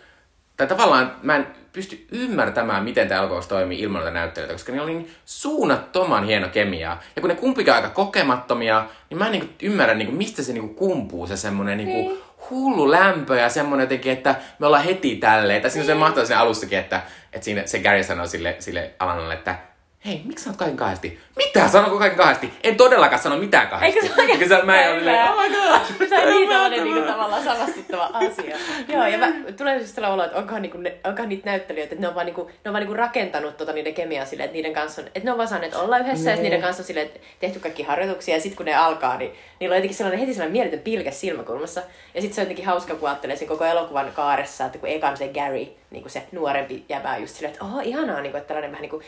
tai tavallaan mä en pysty ymmärtämään, miten tämä elokuva toimii ilman näitä näyttelijöitä, koska ne oli niin suunnattoman hieno kemiaa. Ja kun ne kumpikin on aika kokemattomia, niin mä en niinku ymmärrä, niinku, mistä se niinku kumpuu, se semmonen niinku Niin. hullu lämpö ja semmonen jotenkin, että me ollaan heti tälleen. Tai siinä on se mahtavaa siinä alussakin, että, että siinä se Gary sanoo sille, sille Alanalle, että hei, miksi sanot kaiken kahdesti? Mitä? Sanonko kaiken kahdesti? En todellakaan sano mitään kahdesti. Eikö se ole se- mä en ole silleen, oh my god. Se on niin tällainen niinku tavallaan samastuttava asia. Joo, ja mä, tulee siis sellainen olo, että onkohan, niinku ne, onkohan niitä näyttelijöitä, että ne on vaan, niinku, ne on vaan niinku rakentanut tota niiden kemiaa silleen, että niiden kanssa on, että ne on vaan saaneet olla yhdessä, ja sit niiden kanssa on silleen, että tehty kaikki harjoituksia, ja sitten kun ne alkaa, niin niillä on jotenkin sellainen heti sellainen mieletön pilke silmäkulmassa. Ja sitten se on jotenkin hauska, kun ajattelee sen koko elokuvan kaaressa, että kun ekan se Gary, niin kuin se nuorempi jäbä on just silleen, että oh, ihanaa, niin kuin, että tällainen vähän niin kuin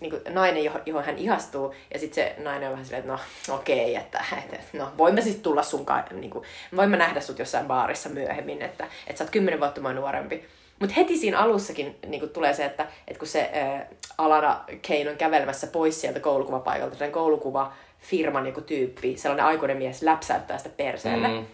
niin kuin nainen, johon, johon hän ihastuu, ja sitten se nainen on vähän silleen, että no okei, että, että no voimme sitten tulla sunkaan, niin kuin, voimme nähdä sut jossain baarissa myöhemmin, että, että sä oot kymmenen vuotta mua nuorempi. Mutta heti siinä alussakin niin kuin tulee se, että, että kun se ää, Alana Kane on kävelemässä pois sieltä koulukuvapaikalta, sen koulukuva firman joku tyyppi, sellainen aikuinen mies läpsäyttää sitä perseelle. Mm.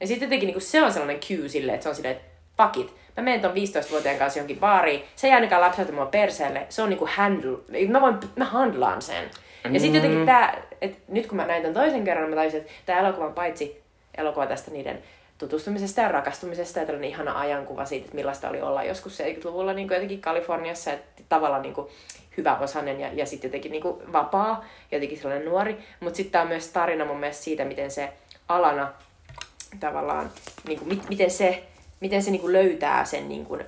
Ja sitten jotenkin niin kuin se on sellainen cue sille, että se on silleen, että fuck it, mä menen ton 15-vuotiaan kanssa johonkin baariin, se ei ainakaan läpsäytä mua perseelle, se on niinku handle, mä, voin, mä handlaan sen. Ja sitten jotenkin tää, että nyt kun mä näin ton toisen kerran, mä tajusin, että tää elokuva on paitsi elokuva tästä niiden tutustumisesta ja rakastumisesta ja tällainen ihana ajankuva siitä, että millaista oli olla joskus 70-luvulla niin jotenkin Kaliforniassa, että tavallaan niin kuin hyväosainen ja, ja sitten jotenkin niin kuin vapaa, jotenkin sellainen nuori. Mutta sitten tämä on myös tarina mun mielestä siitä, miten se Alana tavallaan, niin kuin, miten se miten se niinku löytää sen niinku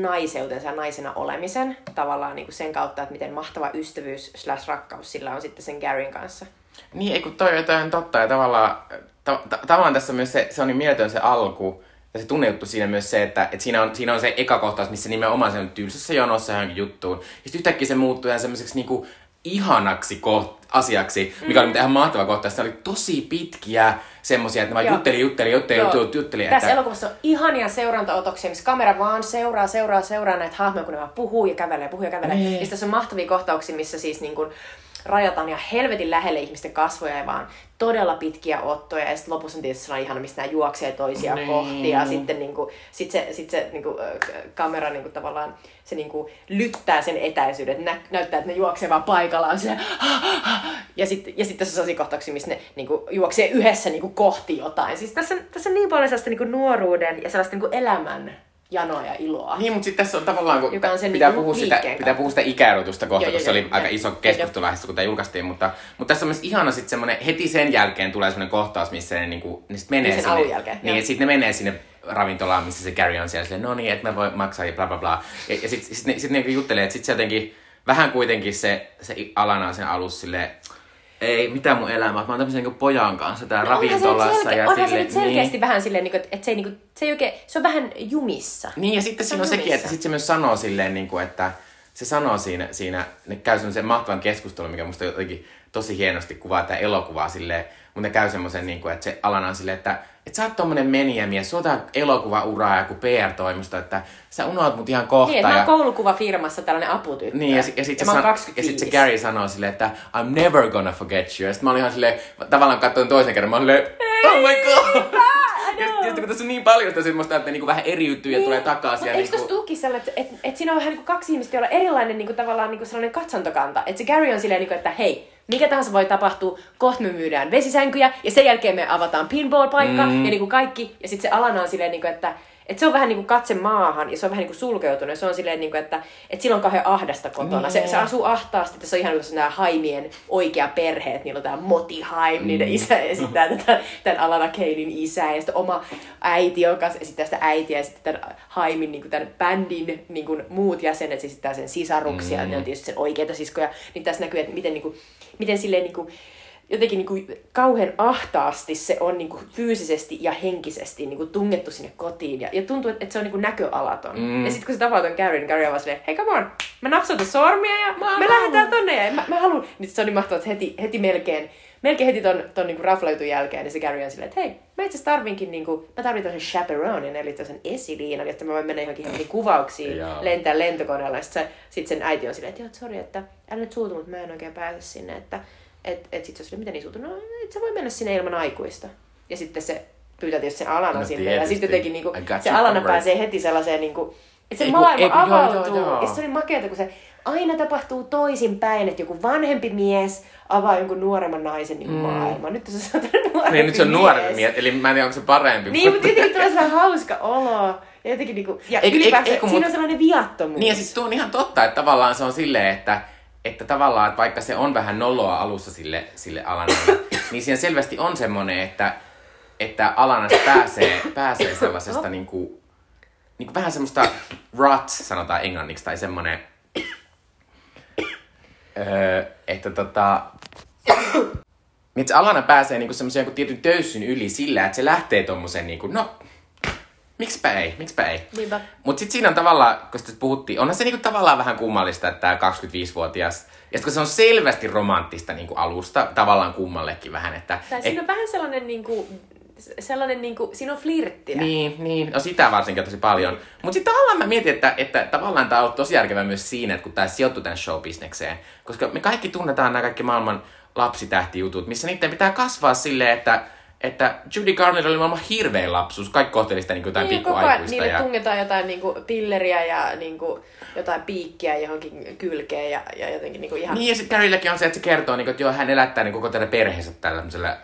naiseutensa ja naisena olemisen tavallaan niinku sen kautta, että miten mahtava ystävyys slash rakkaus sillä on sitten sen Garyn kanssa. Niin, ei kun toi on jotain totta ja tavallaan, ta- ta- tavallaan tässä myös se, se on niin mieletön se alku, ja se tunnejuttu siinä myös se, että, että siinä, on, siinä on se eka kohtaus, missä nimenomaan se on tylsässä jonossa johonkin juttuun. Ja sitten yhtäkkiä se muuttuu ihan semmoiseksi niinku ihanaksi koht- asiaksi, mikä mm. oli ihan mahtava kohta. Sitä oli tosi pitkiä semmosia, että vaan Joo. jutteli, jutteli, jutteli, Joo. jutteli, jutteli. Tässä että... elokuvassa on ihania seurantaotoksia, missä kamera vaan seuraa, seuraa, seuraa näitä hahmoja, kun ne vaan puhuu ja kävelee, puhuu ja kävelee. Niin. Ja sitten tässä on mahtavia kohtauksia, missä siis niin kuin rajataan ja helvetin lähelle ihmisten kasvoja ja vaan todella pitkiä ottoja. Ja sitten lopussa on tietysti sellainen ihana, missä nämä juoksee toisiaan Niin. kohti. Ja sitten niin kuin, sit se, sit se niin kuin, kamera niin kuin, tavallaan se niin kuin, lyttää sen etäisyyden. että Nä, näyttää, että ne juoksee vaan paikallaan. Silleen, ja sitten ja sit tässä on sellaisia kohtauksia, missä ne niin kuin, juoksee yhdessä niin kuin, kohti jotain. Siis tässä, tässä on niin paljon sellaista niin kuin, nuoruuden ja sellaista niin kuin, elämän janoa ja iloa. Niin, mutta sitten tässä on tavallaan, kun Joka on sen pitää, niinku puhua sitä, pitää puhua sitä ikäerotusta kohta, koska se oli joo, aika iso keskustelu aiheesta, kun tämä julkaistiin, mutta, mutta tässä on myös ihana sitten semmoinen, heti sen jälkeen tulee semmoinen kohtaus, missä ne, niinku, ne sit menee Niin sen sinne, jälkeen, niin, sitten ne menee sinne ravintolaan, missä se Gary on siellä, silleen, no niin, että mä voin maksaa ja bla bla bla. Ja, ja sitten sit ne, sit ne juttelee, että sitten se jotenkin, vähän kuitenkin se, se Alana on sen alussa silleen, ei, mitä mun elämä, mä oon tämmöisen niin pojan kanssa täällä No se ravintolassa. selke- ja onhan se silleen, nyt selkeästi vähän silleen, niin kuin, että se ei, niin kuin, se ei oikein, se on vähän jumissa. Niin, ja sitten Se siinä on on sekin, jumissa. että sitten se myös sanoo silleen, niin kuin, että se sanoo siinä, siinä ne käy semmoisen mahtavan keskustelun, mikä musta jotenkin tosi hienosti kuvaa tätä elokuvaa silleen, mutta ne käy semmoisen, niin kuin, että se Alana on silleen, että, että sä oot tommonen menijämies, sulla on elokuvauraa ja joku PR-toimisto, että sä unohdat mut ihan kohta. Niin, että mä ja, oon koulukuvafirmassa tällainen aputyyppi. niin, ja, ja sitten mä se, san- 25. ja sit se Gary sanoo silleen, että I'm never gonna forget you. Ja sitten mä olin ihan silleen, tavallaan katsoin toisen kerran, mä olin silleen, oh my god! Ja, ja sitten kun tässä on niin paljon sitä semmoista, että niinku vähän eriytyy ja tulee takaisin. Mutta ja eikö niinku... tuossa sellainen, että et, et siinä on vähän niin kuin kaksi ihmistä, joilla on erilainen niin kuin, tavallaan niin kuin sellainen katsantokanta. Että se Gary on silleen, niin kuin, että hei, mikä tahansa voi tapahtua, kohta me myydään vesisänkyjä ja sen jälkeen me avataan pinball-paikka mm. ja niin kuin kaikki. Ja sitten se Alana on silleen, niin kuin, että että se on vähän niin kuin katse maahan ja se on vähän niin kuin sulkeutunut. Ja se on silleen, niin kuin, että, että sillä on kauhean ahdasta kotona. Se, se asuu ahtaasti, se on ihan niin nämä Haimien oikea perhe, että niillä on tämä Moti Haim, niiden isä esittää tätä, tämän Alana Kanein isää ja sitten oma äiti, joka esittää sitä äitiä ja sitten tämän Haimin niin kuin tämän bändin niin kuin muut jäsenet esittää sen sisaruksia, mm. ne on tietysti sen oikeita siskoja, niin tässä näkyy, että miten, niin kuin, miten silleen niin kuin, jotenkin niin kuin kauhean ahtaasti se on niin kuin fyysisesti ja henkisesti niin kuin tungettu sinne kotiin. Ja, ja tuntuu, että se on niin kuin näköalaton. Mm. Ja sitten kun se tapaa ton Gary, niin Gary on vaan silleen, hei come on, mä napsautan sormia ja mä me lähdetään tonne. Ja mä, mä haluan, niin se on niin mahtavaa, että heti, heti melkein, melkein heti ton, ton niin kuin raflautun jälkeen, niin se Gary on silleen, että hei, mä itse tarvinkin, niin kuin, mä tarvin tosen chaperonin, eli tosen esiliinan, jotta mä voin mennä johonkin johonkin kuvauksiin, Joo. lentää lentokoneella. Ja sitten sit sen äiti on silleen, että joo, sori, että älä nyt suutu, mutta mä en oikein pääse sinne, että et, et sit se on silleen, miten niin suutu? No, et sä voi mennä sinne ilman aikuista. Ja sitten se pyytää tietysti sen Alana No sinne. Ja sitten jotenkin niinku, se Alana covered. pääsee heti sellaiseen niinku, että se Ei maailma ei kun- joo, avautuu. joo, joo. Ja se oli makeata, kun se aina tapahtuu toisinpäin, että joku vanhempi mies avaa jonkun nuoremman naisen niin mm. maailman. Nyt tässä on nuorempi Niin, nyt se on mies. nuorempi mies, eli mä en tiedä, onko se parempi. Niin, mutta jotenkin tulee sellainen hauska olo. Ja jotenkin niinku, ja Eikö- ylipäänsä, eikö- eikö siinä mut- on sellainen viattomuus. Niin ja siis tuo on ihan totta, että tavallaan se on silleen, että, että tavallaan, että vaikka se on vähän noloa alussa sille, sille Alanalle, niin siinä selvästi on semmoinen, että, että Alana pääsee, pääsee sellaisesta niinku, niinku vähän semmoista rut, sanotaan englanniksi, tai semmoinen, öö, että tota, Alana pääsee niinku semmoisen tietyn töyssyn yli sillä, että se lähtee tommosen niinku, no, Miksipä ei, miksipä ei. Niinpä. Mutta sitten siinä on tavallaan, kun sitä puhuttiin, onhan se niinku tavallaan vähän kummallista, että tämä 25-vuotias, ja sit kun se on selvästi romanttista niinku alusta, tavallaan kummallekin vähän, että... Tai siinä on vähän sellainen niinku, sellainen niinku, siinä on flirttiä. Niin, niin, no sitä varsinkin tosi paljon. Mutta sitten tavallaan mä mietin, että, että tavallaan tämä on tosi järkevää myös siinä, että kun tämä sijoittuu tämän showbisnekseen. Koska me kaikki tunnetaan nämä kaikki maailman lapsitähtijutut, missä niiden pitää kasvaa silleen, että että Judy Garner oli maailman hirvein lapsuus. Kaikki kohteli sitä niin kuin jotain Niin, koko ajan pikkuaikuista. niille Ja... tungetaan jotain niinku pilleriä ja niinku, jotain piikkiä johonkin kylkeen ja, ja jotenkin niinku ihan... Niin, ja sitten Carrillekin on se, että se kertoo, niin kuin, että joo, hän elättää niin koko tällä perheensä tällaisella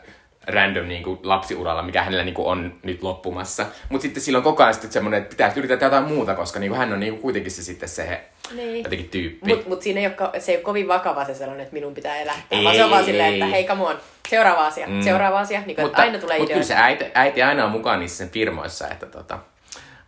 random niin kuin, lapsiuralla, mikä hänellä niin kuin, on nyt loppumassa. Mutta sitten sillä on koko ajan sitten semmoinen, että pitää yrittää tehdä jotain muuta, koska niin kuin, hän on niin kuin, kuitenkin se sitten se Niin. jotenkin tyyppi. Mut, mut siinä ei ole, se ei ole kovin vakava se sellainen, että minun pitää elättää. Ei, vaan se on vaan ei, silleen, että hei, come on, seuraava asia, mm. seuraava asia. Niin kuin, että aina tulee mut kyllä ideoita. se äiti, äiti aina on mukana niissä sen firmoissa, että tota,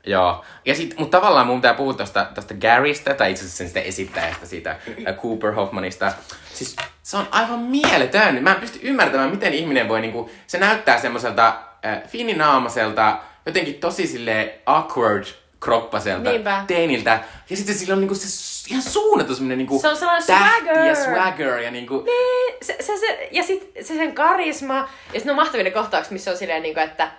Joo. Ja sit, mutta tavallaan mun pitää puhua tosta, tosta Garystä, tai itse asiassa sen sitä esittäjästä, siitä äh, Cooper Hoffmanista. Siis se on aivan mieletön. Mä en pysty ymmärtämään, miten ihminen voi niinku, se näyttää semmoiselta äh, fininaamaselta, jotenkin tosi sille awkward kroppaselta Niinpä. teiniltä. Ja sitten sillä on niinku se ihan suunnattu semmonen niinku Se on tähti ja swagger. swagger ja niinku... Niin, se, se, se, ja sitten se sen karisma, ja sitten on mahtavia ne kohtaukset, missä on silleen, niin kuin, että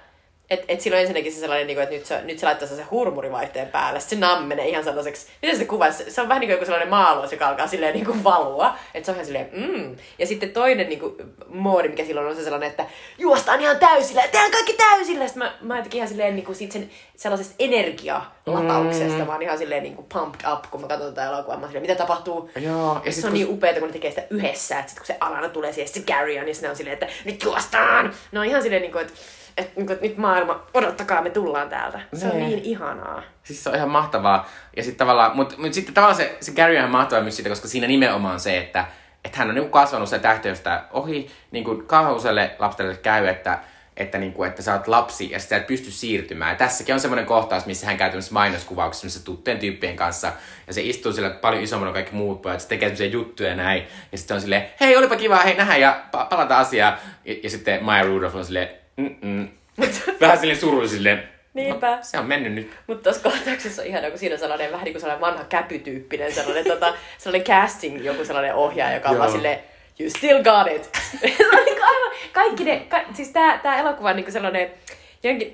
et, et silloin ensinnäkin se sellainen, niin kuin, että nyt se, nyt se laittaa sen hurmurivaihteen päälle, sitten se nammenee ihan sellaiseksi, miten se kuvaisi, se, se on vähän niin kuin joku sellainen maalos, joka alkaa silleen niin kuin valua, että se on ihan silleen, mm. Ja sitten toinen niin kuin, moodi, mikä silloin on se sellainen, että juostaan ihan täysillä, tehdään kaikki täysillä, sitten mä, mä jotenkin ihan silleen niin kuin siitä sen sellaisesta energialatauksesta, mm. mä oon ihan silleen niin kuin pumped up, kun mä katson tätä elokuvaa, mä silleen, mitä tapahtuu, Joo, ja sit se on kun- niin upeeta, kun ne tekee sitä yhdessä, että sit kun se Alana tulee siihen, se Gary on, niin sitten ne on silleen, että nyt juostaan! Ne on ihan silleen, niin kuin, että, että, niin kuin, että nyt maailma, odottakaa, me tullaan täältä. Se on Nee. niin ihanaa. Siis se on ihan mahtavaa. Ja sitten tavallaan, mutta mut sitten tavallaan se, se Gary on ihan mahtavaa myös siitä, koska siinä nimenomaan se, että, että hän on niinku kasvanut se tähtiöstä ohi, niin kuin kauhean useille lapsille käy, että, että, niinku, että sä oot lapsi ja sä et pysty siirtymään. Ja tässäkin on semmoinen kohtaus, missä hän käy tämmöisessä mainoskuvauksessa semmoisessa tuttujen tyyppien kanssa. Ja se istuu sillä paljon isommalla kuin kaikki muut pojat, se tekee semmoisia juttuja ja näin. Ja sitten on silleen, hei olipa kiva, hei nähdään ja pa- palataan asiaan. Ja, ja sitten Maya Rudolph on silleen, mm Vähän silleen surullinen silleen, Niinpä. No, se on mennyt nyt. Mutta tuossa kohtauksessa on ihana, kun siinä on sellainen vähän niin kuin sellainen vanha käpytyyppinen sellainen, tota, sellainen casting, joku sellainen ohjaaja, joka on vaan silleen, you still got it. Se on aivan, kaikki ne, ka, siis tää, tää elokuva on niinku sellainen, jonkin,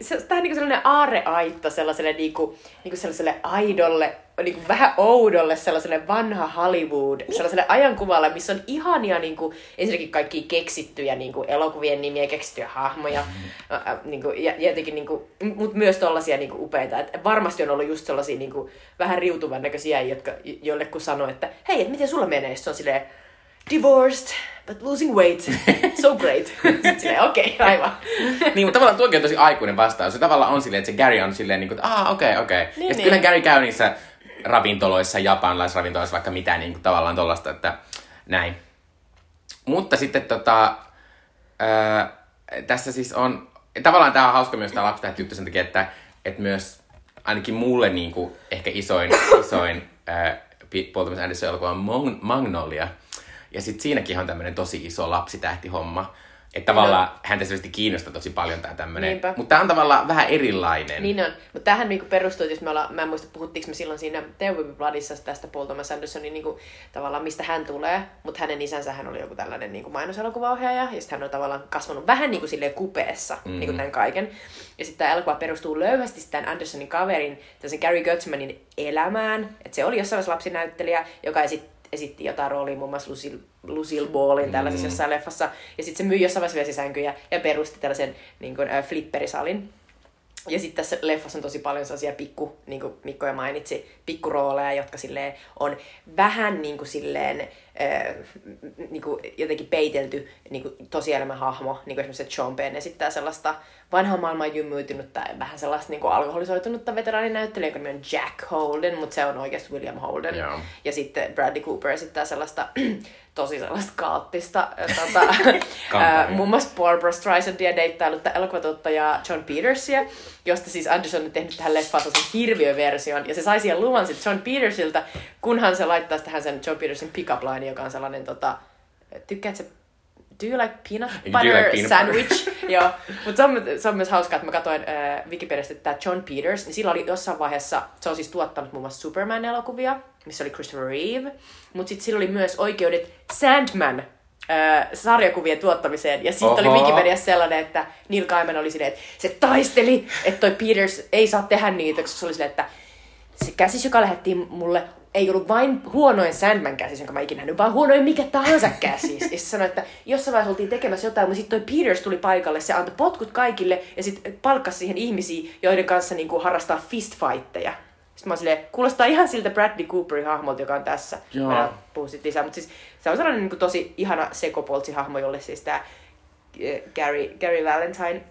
se, tää on niinku sellainen aarreaitta sellaiselle niinku, niinku sellaiselle aidolle, niinku vähän oudolle sellaiselle vanha Hollywood, sellaiselle ajankuvalle, missä on ihania niinku, ensinnäkin kaikki keksittyjä niinku, elokuvien nimiä, keksittyjä hahmoja, ä, ä, niinku, ja, jotenkin niinku, mutta myös tollasia niinku, upeita. Et varmasti on ollut just sellaisia niinku, vähän riutuvan näköisiä, jotka, jolle kun sanoo, että hei, et miten sulla menee? Se on silleen, divorced, but losing weight, so great. Sitten silleen, okei, okay, aivan. niin, mutta tavallaan tuokin on tosi aikuinen vastaus. Se tavallaan on silleen, että se Gary on silleen, niin kuin, että aah, okei, okay, okei. Okay. Niin, ja sitten niin. kyllä Gary käy niissä ravintoloissa, japanlaisravintoloissa, vaikka mitä niin kuin, tavallaan tollasta, että näin. Mutta sitten tota, ää, tässä siis on, tavallaan tämä on hauska myös tämä lapsitähti juttu sen takia, että, että myös ainakin mulle niin kuin, ehkä isoin, isoin Pi- Paul Thomas Anderson elokuva on Magnolia. Ja sitten siinäkin on tämmöinen tosi iso lapsitähtihomma. Että tavallaan no. häntä selvästi kiinnostaa tosi paljon tämä tämmöinen. Mutta tämä on tavallaan vähän erilainen. Niin on. Mutta tämähän niinku perustuu, jos me ollaan, mä en muista puhuttiinko me silloin siinä Bloodissa tästä Paul Thomas Andersonin niinku, tavallaan mistä hän tulee, mutta hänen isänsä hän oli joku tällainen niinku mainoselokuvaohjaaja, ja sitten hän on tavallaan kasvanut vähän niinku silleen kupeessa mm. niinku tämän kaiken. Ja sitten tämä elokuva perustuu löyhästi tämän Andersonin kaverin, sen Gary Götzmanin elämään, että se oli jossain vaiheessa lapsinäyttelijä, joka esit, esitti jotain roolia muun muassa Lucille, Lucille Ballin tällaisessa jossain leffassa, ja sitten se myi jossain vaiheessa vesisänkyjä ja perusti tällaisen niin kuin, äh, flipperisalin. Ja sitten tässä leffassa on tosi paljon sellaisia pikku, niin kuin Mikko jo mainitsi, pikkurooleja, jotka silleen on vähän niin kuin silleen, äh, niin kuin jotenkin peitelty niin kuin tosielämän hahmo, niin kuin esimerkiksi että Sean Penn esittää sellaista vanhan maailman jymyytynyttä, vähän sellaista niin kuin alkoholisoitunutta veteraaninäyttelijää, jonka nimi on Jack Holden, mutta se on oikeasti William Holden. Joo. Ja sitten Bradley Cooper esittää sellaista tosi sellaista kaattista, tota, ää, muun muassa Barbara Streisandia deittailut elokuvatuottajaa John Petersia, josta siis Anderson on tehnyt tähän leffaan tosi hirviöversion, ja se sai siihen luvan sitten John Petersiltä, kunhan se laittaa tähän sen John Petersin pick-up line, joka on sellainen, tota, tykkäätkö Do you like peanut you butter like peanut sandwich? Joo, mutta se, on, se on myös hauskaa, että mä katsoin äh, Wikipediasta, että tämä John Peters, niin sillä oli jossain vaiheessa, se on siis tuottanut muun muassa Superman-elokuvia, missä oli Christopher Reeve, mutta sitten sillä oli myös oikeudet Sandman äh, sarjakuvien tuottamiseen, ja siitä oli. Wikipediassa sellainen, että Neil Gaiman oli silleen, että se taisteli, että toi Peters ei saa tehdä niitä, koska se oli silleen, että se käsis, joka lähettiin mulle, ei ollut vain huonoin Sandman käsis, jonka mä ikinä nähnyt, vaan huonoin mikä tahansa käsis. Ja se sanoi, että jossain vaiheessa oltiin tekemässä jotain, mutta sitten toi Peters tuli paikalle, se antoi potkut kaikille ja sitten palkkasi siihen ihmisiä, joiden kanssa niinku harrastaa fistfightteja. Sitten mä silleen, kuulostaa ihan siltä Bradley Cooperin hahmolta, joka on tässä. Joo. Mä puhun sit lisää, mutta siis se on sellainen niinku tosi ihana sekopoltsi-hahmo, jolle siis tää eh, Gary, Gary Valentine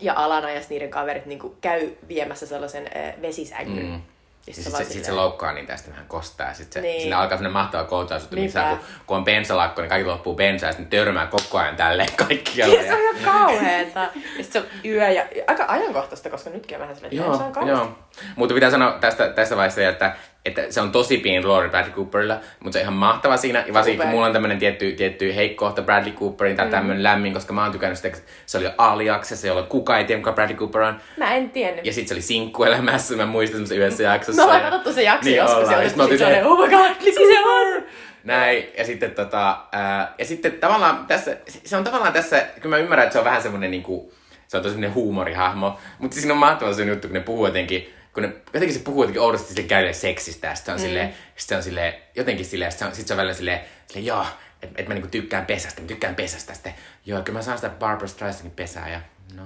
ja Alana ja niiden kaverit niinku käy viemässä sellaisen äh, vesisängyn. Mm. Ja sitten se, sit se loukkaa niitä ja sitten vähän kostaa. Ja sitten Niin. niin. siinä alkaa sellainen mahtava kohtaus, että missä, kun, kun, on bensalakko, niin kaikki loppuu bensaa ja sitten törmää koko ajan tälleen kaikkialle. se on ihan kauheeta. Ja sit se on yö ja aika ajankohtaista, koska nytkin on vähän sellainen, että Joo, se on kauheasta. joo. Mutta pitää sanoa tästä, tästä vaiheessa, että, että se on tosi pieni rooli Bradley Cooperilla, mutta se on ihan mahtava siinä. Ja varsinkin kun mulla on tämmönen tietty, tietty heikkohta Bradley Cooperin tai tämmönen lämmin, koska mä oon tykännyt sitä, se oli jo aliaksessa, jolla kuka ei tiedä, kuka Bradley Cooper on. Mä en tiennyt. Ja sit se oli sinkkuelämässä, mä muistan semmoisen yhdessä jaksossa. Me ollaan ja- katsottu se jakso Niin joskus, ollaan. ja Ja sit me oltiin sit se silleen, oli, oh my god, niin se on! Näin, ja sitten tota, ää, ja sitten tavallaan tässä, se on tavallaan tässä, kyllä mä ymmärrän, että se on vähän semmonen niinku, se on tosi semmonen huumorihahmo, mutta siinä on mahtava se juttu, kun ne puhuu jotenkin, kun ne, jotenkin se puhuu jotenkin oudosti sille käydä seksistä, ja sitten se on silleen, sit se on silleen, jotenkin silleen, sit se on, sit se on välillä silleen, silleen joo, että et mä niinku tykkään pesästä, mä tykkään pesästä, sitten joo, kyllä mä saan sitä Barbara Streisandin pesää, ja no,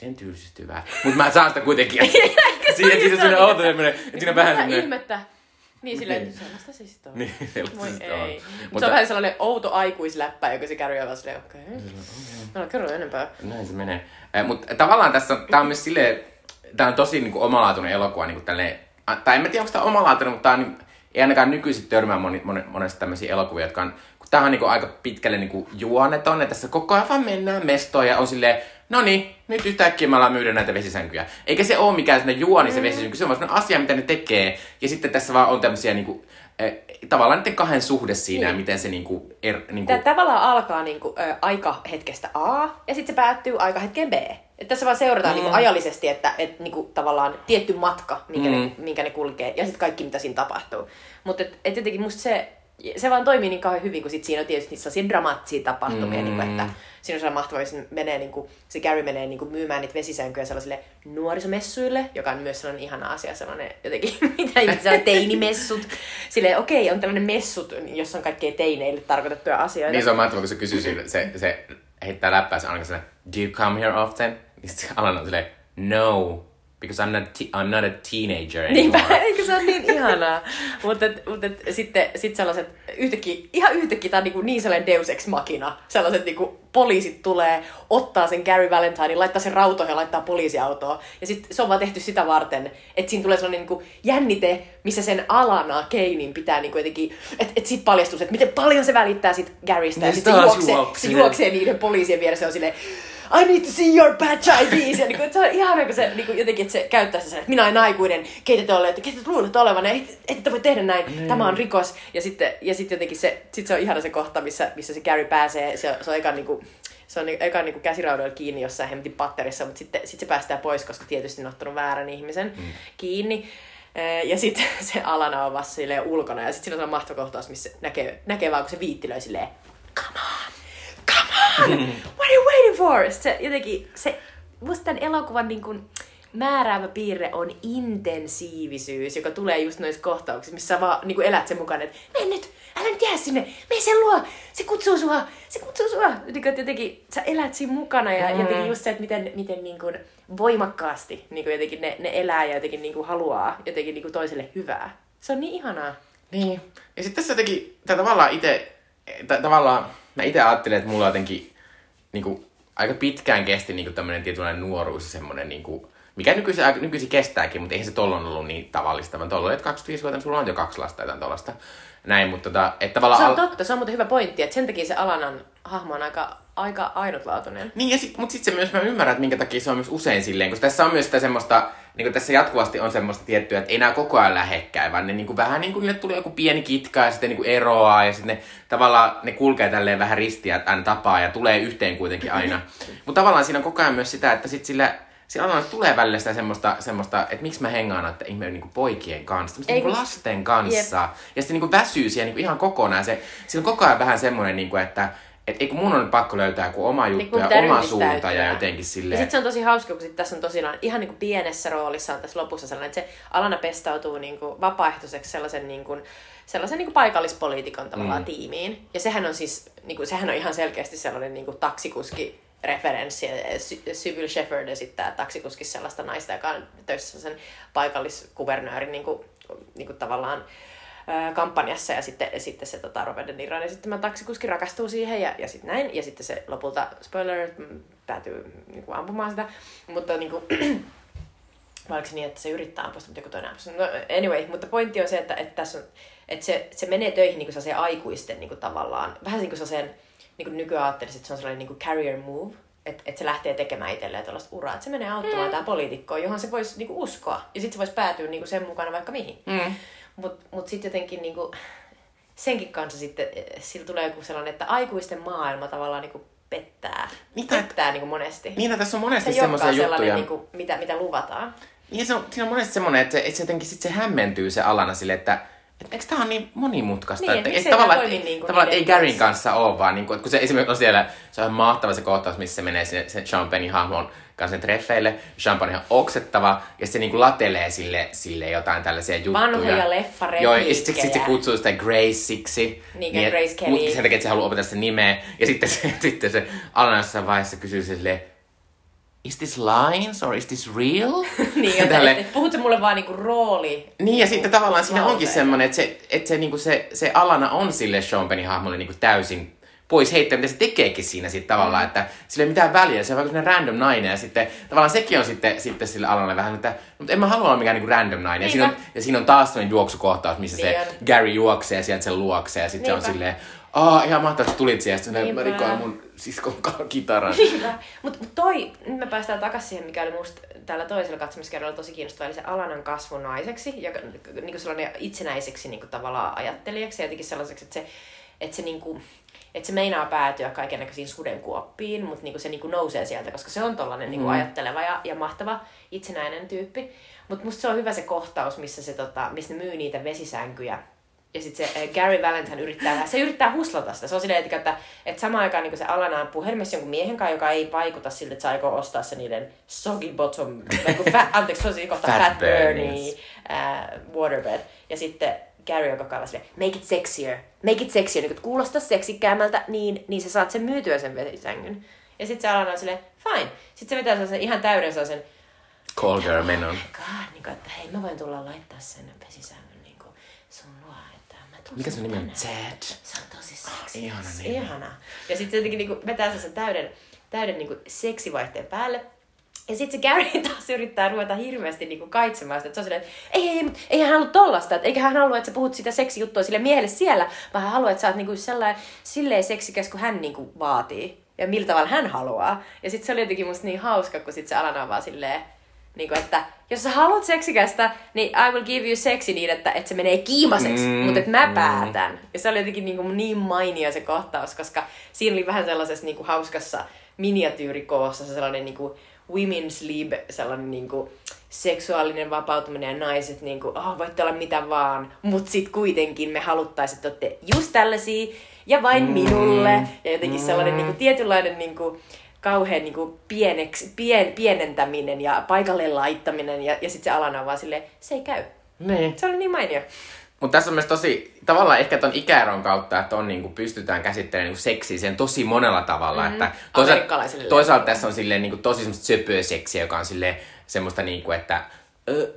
sen tylsistyy vähän. Mutta mä saan sitä kuitenkin. Siinä, siinä on semmoinen outo semmoinen, että siinä on vähän semmoinen... ihmettä? Niin silleen, Niin. sellaista se sitten on. Niin, sellaista sitten ei. on. Mutta se on vähän sellainen outo aikuisläppä, joka se käy ja vaan silleen, okei. Okay. No, kerro enempää. Näin se menee. Mutta tavallaan tässä, tää on myös silleen, tää on tosi niinku omalaatuinen elokuva, niinku tälleen, a- tai en mä tiedä onko tää omalaatuinen, mutta tää on, niinku- ei ainakaan nykyisin törmää moni, moni, monesti tämmöisiä elokuvia, jotka on, kun tää on niinku aika pitkälle niinku juoneton, että tässä koko ajan vaan mennään mestoon ja on silleen, no niin, nyt yhtäkkiä me ollaan myydä näitä vesisänkyjä. Eikä se ole mikään sellainen juoni se vesisänky, se on vaan asia, mitä ne tekee. Ja sitten tässä vaan on tämmöisiä niinku, eh, tavallaan niiden kahden suhde siinä, ja miten se niinku, er, niinku Tämä tavallaan alkaa niinku, ö, aikahetkestä A ja sitten se päättyy aikahetkeen B. Et tässä vaan seurataan mm. niinku, ajallisesti, että et, niinku, tavallaan tietty matka, minkä, mm. ne, minkä ne kulkee, ja sitten kaikki, mitä siinä tapahtuu. Mutta et, et jotenkin musta se, se vaan toimii niin kauhean hyvin, kun sit siinä on tietysti niitä sellaisia dramaattisia tapahtumia, mm. niinku, että siinä on sellainen mahtava, jos menee, niinku, se Gary menee niinku, myymään niitä vesisänkyjä sellaisille nuorisomessuille, joka on myös sellainen ihana asia, sellainen jotenkin, mitä ihmiset sanoo, teinimessut. Silleen, okei, okay, on tällainen messut, jossa on kaikkea teineille tarkoitettuja asioita. Niin se on mahtavaa, kun se kysyy sille, se, se heittää läppää se alkaa silleen, do you come here often? Niin sitten Alana on silleen, no, because I'm not, te- I'm not a teenager Niinpä, anymore. eikö se ole niin ihanaa? Mutta mut, sitten sit sellaiset, yhtäkkiä, ihan yhtäkkiä tämä on niin, niin sellainen deus ex machina. Sellaiset niin poliisit tulee, ottaa sen Gary Valentine, laittaa sen rautoihin ja laittaa poliisiautoon. Ja sitten se on vaan tehty sitä varten, että siinä tulee sellainen niin jännite, missä sen alana Keinin pitää niin jotenkin, että et siitä paljastuu, että miten paljon se välittää sit Garystä. Ja Niin sitten se juoksee, juoksee. se juoksee niiden poliisien vieressä ja on silleen, I need to see your badge IDs. Ja niin kuin, se on ihana, kun se niin kuin, jotenkin, että se käyttää sitä, että minä olen aikuinen, keitä te olette, keitä te luulette olevan, et, et te voi tehdä näin, Niin. tämä on rikos. Ja sitten, ja sitten jotenkin se, sit se on ihana se kohta, missä, missä se Gary pääsee, se, se on eka niin kuin, se on eka niin käsiraudoilla kiinni jossain hemmetin patterissa, mutta sitten sit se päästää pois, koska tietysti on ottanut väärän ihmisen mm. kiinni. Ja sitten se Alana on vasta ulkona ja sitten siinä on mahtava kohtaus, missä näkee, näkee vaan, kun se viittilöi silleen, come on, come on, what are you waiting for? Se jotenkin, se, musta tämän elokuvan niin kuin, määräävä piirre on intensiivisyys, joka tulee just noissa kohtauksissa, missä sä vaan niin kuin elät sen mukaan, että mene nyt, älä nyt jää sinne, mene sen luo, se kutsuu sua, se kutsuu sua. Niin kuin, että jotenkin sä elät siinä mukana ja mm. jotenkin just se, että miten, miten niin kuin voimakkaasti niin kuin jotenkin ne, ne elää ja jotenkin niin kuin haluaa jotenkin niin kuin toiselle hyvää. Se on niin ihanaa. Niin. Ja sitten tässä jotenkin, tää tavallaan itse, tavallaan mä itse ajattelen, että mulla jotenkin niinku, aika pitkään kesti niinku tämmönen tietynlainen nuoruus ja semmonen niinku, mikä nykyisin, nykyisin kestääkin, mutta eihän se tollon ollut niin tavallista, vaan tollon, että 25 vuotta, sulla on jo kaksi lasta tai jotain tollasta. Näin, mutta tota, että tavallaan... Se on totta, se on muuten hyvä pointti, että sen takia se Alanan hahmo on aika, aika ainutlaatuinen. Niin, ja sit, mutta sitten se myös, mä ymmärrän, että minkä takia se on myös usein silleen, koska tässä on myös sitä semmoista, niin kuin tässä jatkuvasti on semmoista tiettyä, että ei nää koko ajan lähekkäin, vaan ne niin kuin vähän niin kuin niille tulee joku pieni kitka ja sitten niin kuin eroaa ja sitten ne tavallaan ne kulkee tälleen vähän ristiä aina tapaa ja tulee yhteen kuitenkin aina. Mutta tavallaan siinä on koko ajan myös sitä, että sit sillä Silloin on, tulee välillä sitä semmoista, semmoista, että miksi mä hengaan noiden ihmeen niin poikien kanssa, Ei niin kun- lasten kanssa. Ja sitten niin väsyy siihen niin ihan kokonaan. Se, siinä on koko ajan vähän semmoinen, niin kuin, että et, ei kun mun on pakko löytää joku oma juttu Niin, ja oma suunta ja jotenkin Ja silleen. sitten se on tosi hauska, kun sit tässä on tosiaan ihan niinku pienessä roolissa on tässä lopussa sellainen, että se Alana pestautuu niinku vapaaehtoiseksi sellaisen, niinku, sellaisen niinku paikallispoliitikon tavallaan mm. tiimiin. Ja sehän on siis, niinku, sehän on ihan selkeästi sellainen niinku taksikuski referenssi. Sy- Sybil Shepherd esittää taksikuskissa sellaista naista, joka on töissä sen paikalliskuvernöörin niinku, niinku tavallaan ö, kampanjassa ja sitten, sitten se tota, Robert De Niro ja sitten tämä taksikuski rakastuu siihen ja, ja sitten näin. Ja sitten se lopulta, spoiler, mm, päätyy niin kuin, ampumaan sitä. Mutta niin kuin, vai oliko se niin, että se yrittää ampua mutta joku toinen ampuu. No, anyway, mutta pointti on se, että, että, tässä on, että se, se menee töihin niin kuin aikuisten niin kuin tavallaan, vähän niin kuin sellaiseen, niin kuin nykyään ajattelisin, että se on sellainen niin kuin career move, että, että se lähtee tekemään itselleen tällaista uraa, että se menee auttamaan mm. tämä poliitikkoa, johon se voisi niin kuin uskoa. Ja sitten se voisi päätyä niin kuin sen mukana vaikka mihin. Mm. Mutta mut sitten jotenkin niinku, senkin kanssa sitten, eh, sillä tulee joku sellainen, että aikuisten maailma tavallaan niinku pettää. Mitä? Pettää niinku monesti. Niin, tässä on se monesti olekaan semmoisia sellainen, juttuja. niinku, mitä, mitä luvataan. Niin se on, siinä on monesti semmoinen, että se, että se jotenkin sit se hämmentyy se alana sille, että että eikö tää on niin monimutkaista, Niin, että, miksei että tavallaan, toimi niin tavallaan, ei Garyn kanssa? ole, vaan niin kuin, että kun se esimerkiksi on siellä, se on mahtava se kohtaus, missä se menee sinne, sen Pennin hahmon kanssa sen treffeille. Penn on oksettava, ja se niin kuin latelee sille, sille jotain tällaisia juttuja. Vanhoja leffarepliikkejä. Joo, ja sitten sit se kutsuu sitä Graceiksi. Niin, ja Grace Kelly. mut Sen takia, että se haluaa opetella sitä nimeä. Ja sitten se, sitten se jossain vaiheessa kysyy silleen, is this lines or is this real? niin, että Tälle- et, puhut mulle vaan niinku rooli. niin, ja sitten tavallaan siinä onkin semmoinen, että se, että se, niinku se, se Alana on sille Sean Pennin hahmolle niinku täysin pois heittää, mitä se tekeekin siinä sitten tavallaan, että sillä ei ole mitään väliä, se on vaikka random nainen, ja sitten tavallaan sekin on sitten, sitten sille Alanalle vähän, että mutta en mä halua olla mikään niinku random nainen, ja siinä, on, ja siinä on taas sellainen juoksukohtaus, missä Niin se on. Gary juoksee sieltä sen luokse, ja sitten se on silleen, Aa, ihan mahtavasti tulit siellä, sitten Niinpä. rikoin mun siskon kitaran. Mutta mut toi, nyt me päästään takaisin siihen, mikä oli musta tällä toisella katsomiskerralla tosi kiinnostavaa, eli se Alanan kasvu naiseksi, ja niinku sellainen itsenäiseksi niinku tavallaan ajattelijaksi, ja jotenkin sellaiseksi, että se, että se niinku, että se meinaa päätyä kaikennäköisiin sudenkuoppiin, mutta niinku se niinku nousee sieltä, koska se on tollainen niinku ajatteleva ja, ja mahtava itsenäinen tyyppi. Mutta musta se on hyvä se kohtaus, missä, se, tota, missä ne myy niitä vesisänkyjä. Ja sitten se äh, Gary Valentine yrittää, se yrittää huslata sitä. Se on silleen, että, että, samaan aikaan niin se Alana on puhelimessa jonkun miehen kanssa, joka ei vaikuta siltä, että se aikoo ostaa se niiden soggy bottom, kun fat, anteeksi, se on siinä kohta Fat Fat, Bernie Bernies. uh, waterbed. Ja sitten Gary, joka kaivaa silleen, make it sexier, make it sexier, niin kun kuulostaa seksikkäämältä, niin, niin sä saat sen myytyä sen vesisängyn. Ja sitten se Alana on silleen, fine. Sitten se vetää sellaisen ihan täyden sellaisen, Call girl menon. God, niin kuin, että hei, mä voin tulla laittaa sen vesisängyn niin kuin sun luo, että mä tulen Mikä sun nimi on? Ted. Se on tosi seksi. ihana nimi. Ihana. Ja sitten se jotenkin niinku vetää sen täyden, täyden niinku seksivaihteen päälle. Ja sitten se Gary taas yrittää ruveta hirveästi niinku kaitsemaan sitä. Että se on silleen, että ei, ei, ei, hän halua tollasta. Että eikä hän halua, että sä puhut sitä seksijuttua sille miehelle siellä, vaan hän haluaa, että sä oot niinku sellainen, silleen seksikäs kuin hän niinku vaatii. Ja millä tavalla hän haluaa. Ja sitten se oli jotenkin musta niin hauska, kun sit se Alana on vaan silleen, niin kuin, että jos sä haluat seksikästä, niin I will give you seksi niin, että, että se menee kiimaseksi, mm, mutta että mä mm. päätän. Ja se oli jotenkin niin, kuin niin mainio se kohtaus, koska siinä oli vähän sellaisessa niin kuin hauskassa miniatyyrikoossa se sellainen niin kuin women's lib, sellainen niin kuin seksuaalinen vapautuminen ja naiset niin kuin, oh, voitte olla mitä vaan, mutta sitten kuitenkin me haluttais, että olette just tällaisia ja vain Mm. minulle. Ja jotenkin sellainen Mm. niin kuin, tietynlainen niin kuin, kauhean niin kuin, pieneksi, pien, pienentäminen ja paikalle laittaminen ja, ja sitten se Alana on vaan silleen, se ei käy. Niin. Se oli niin mainio. Mutta tässä on myös tosi, tavallaan ehkä ton ikäeron kautta, että on niinku, pystytään käsittelemään niinku seksiä sen tosi monella tavalla. Mm, että Amerikkalaisille toisaalta tässä on silleen niinku, tosi semmoista söpöä seksiä, joka on silleen semmoista niinku, että ö,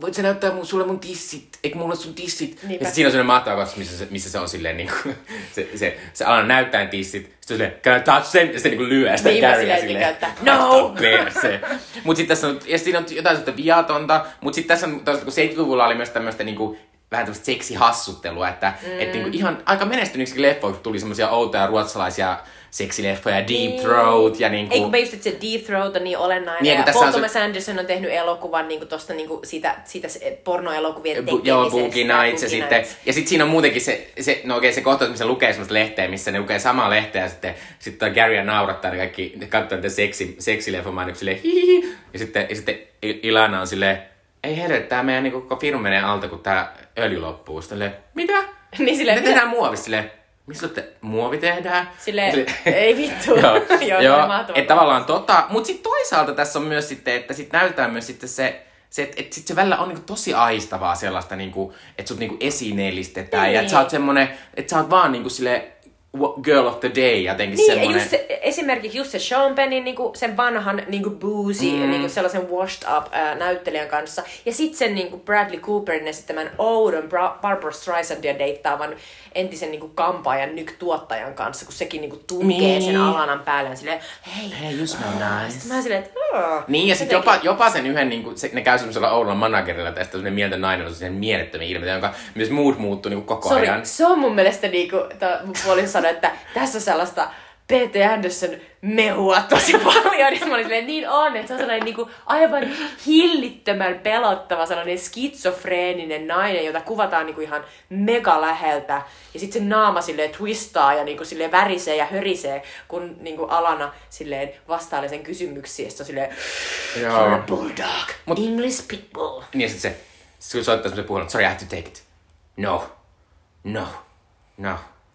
voit sä näyttää mun, sulle mun tissit, eikö mulla ole sun tissit? Niinpä. Ja sit siinä on sellainen mahtava kohtaus, missä se, missä se on silleen niinku, se, se, se Alan näyttää tissit, sitten se on silleen, can I touch them? Ja sitten niinku lyö sitä Niinpä Garyä silleen, silleen, että no! perse. Mut sit tässä on, ja siinä on jotain sellaista viatonta, mut sit tässä on, toisaalta kun 70-luvulla oli myös tämmöistä niinku, vähän tämmöistä seksihassuttelua, että mm. et niinku ihan aika menestyneeksi leffoiksi tuli semmoisia outoja ruotsalaisia seksileffoja, Deep Throat ja niinku... Ei kun mä just, että se Deep Throat on niin olennainen. Niin, Niin, ja Paul on se- Thomas Anderson on tehnyt elokuvan niin tosta niin siitä, siitä pornoelokuvien Bu- tekemisestä. Joo, Boogie Nights ja sitten, ja sitten siinä on muutenkin se, se no okei, se kohtaus, missä lukee semmoista lehteä, missä ne lukee samaa lehteä ja sitten, sitten toi Gary naurattaa ne kaikki, ne katsoo niitä seksi, seksileffamainoksia silleen hihihi, ja sitten, ja sitten Il- Ilana on silleen, ei helvetti, tää meidän niinku koko firma menee alta, kun tää öljy loppuu. Sitten silleen, mitä? Niin silleen, ne mitä? tehdään muovista silleen, mistä te muovi tehdään? Silleen, Silleen- ei vittu. joo, Joo, joo että tavallaan tota, mutta sitten toisaalta tässä on myös sitten, että sit näytetään myös sitten se, se että et sit se välillä on niinku tosi aistavaa sellaista, niinku, että sut niinku esineellistetään ja että sä Niin. oot semmonen, että sä oot vaan niinku sille girl of the day jotenkin Niin, semmonen. just se, esimerkiksi just se Sean Pennin niinku, sen vanhan niinku boozy, mm. niinku sellaisen washed up ää, näyttelijän kanssa. Ja sitten sen niinku Bradley Cooperin esittämän oudon Bra- Barbara Streisandia deittaavan entisen niinku kampaajan nyk-tuottajan kanssa, kun sekin niinku tunkee Niin. sen alanan päälle ja silleen, hei, Hei, you smell nice. Sitten mä silleen, että "Aa." Niin, ja sitten jopa, jopa sen yhden, niin kuin, se, ne käy semmoisella oudolla managerilla tästä semmoinen mieltä nainen on sen mielettömiä ilmeitä, jonka myös mood muuttuu niin koko Sori, ajan. se on mun mielestä niinku, puolin sanoi, että tässä on sellaista P.T. Anderson mehua tosi paljon. Niin mä olin silleen, niin on, että se on sellainen niinku aivan hillittömän pelottava, sellainen skitsofreeninen nainen, jota kuvataan niinku ihan mega läheltä. Ja sitten se naama silleen twistaa ja niinku silleen värisee ja hörisee, kun niinku Alana silleen vastailee sen kysymyksiin. Ja sit se on silleen, Joo. "You're a bulldog, Mut- English pitbull. Niin ja sitten se, se kun soittaa semmoisen puhelun, sorry I have to take it. No. No. No.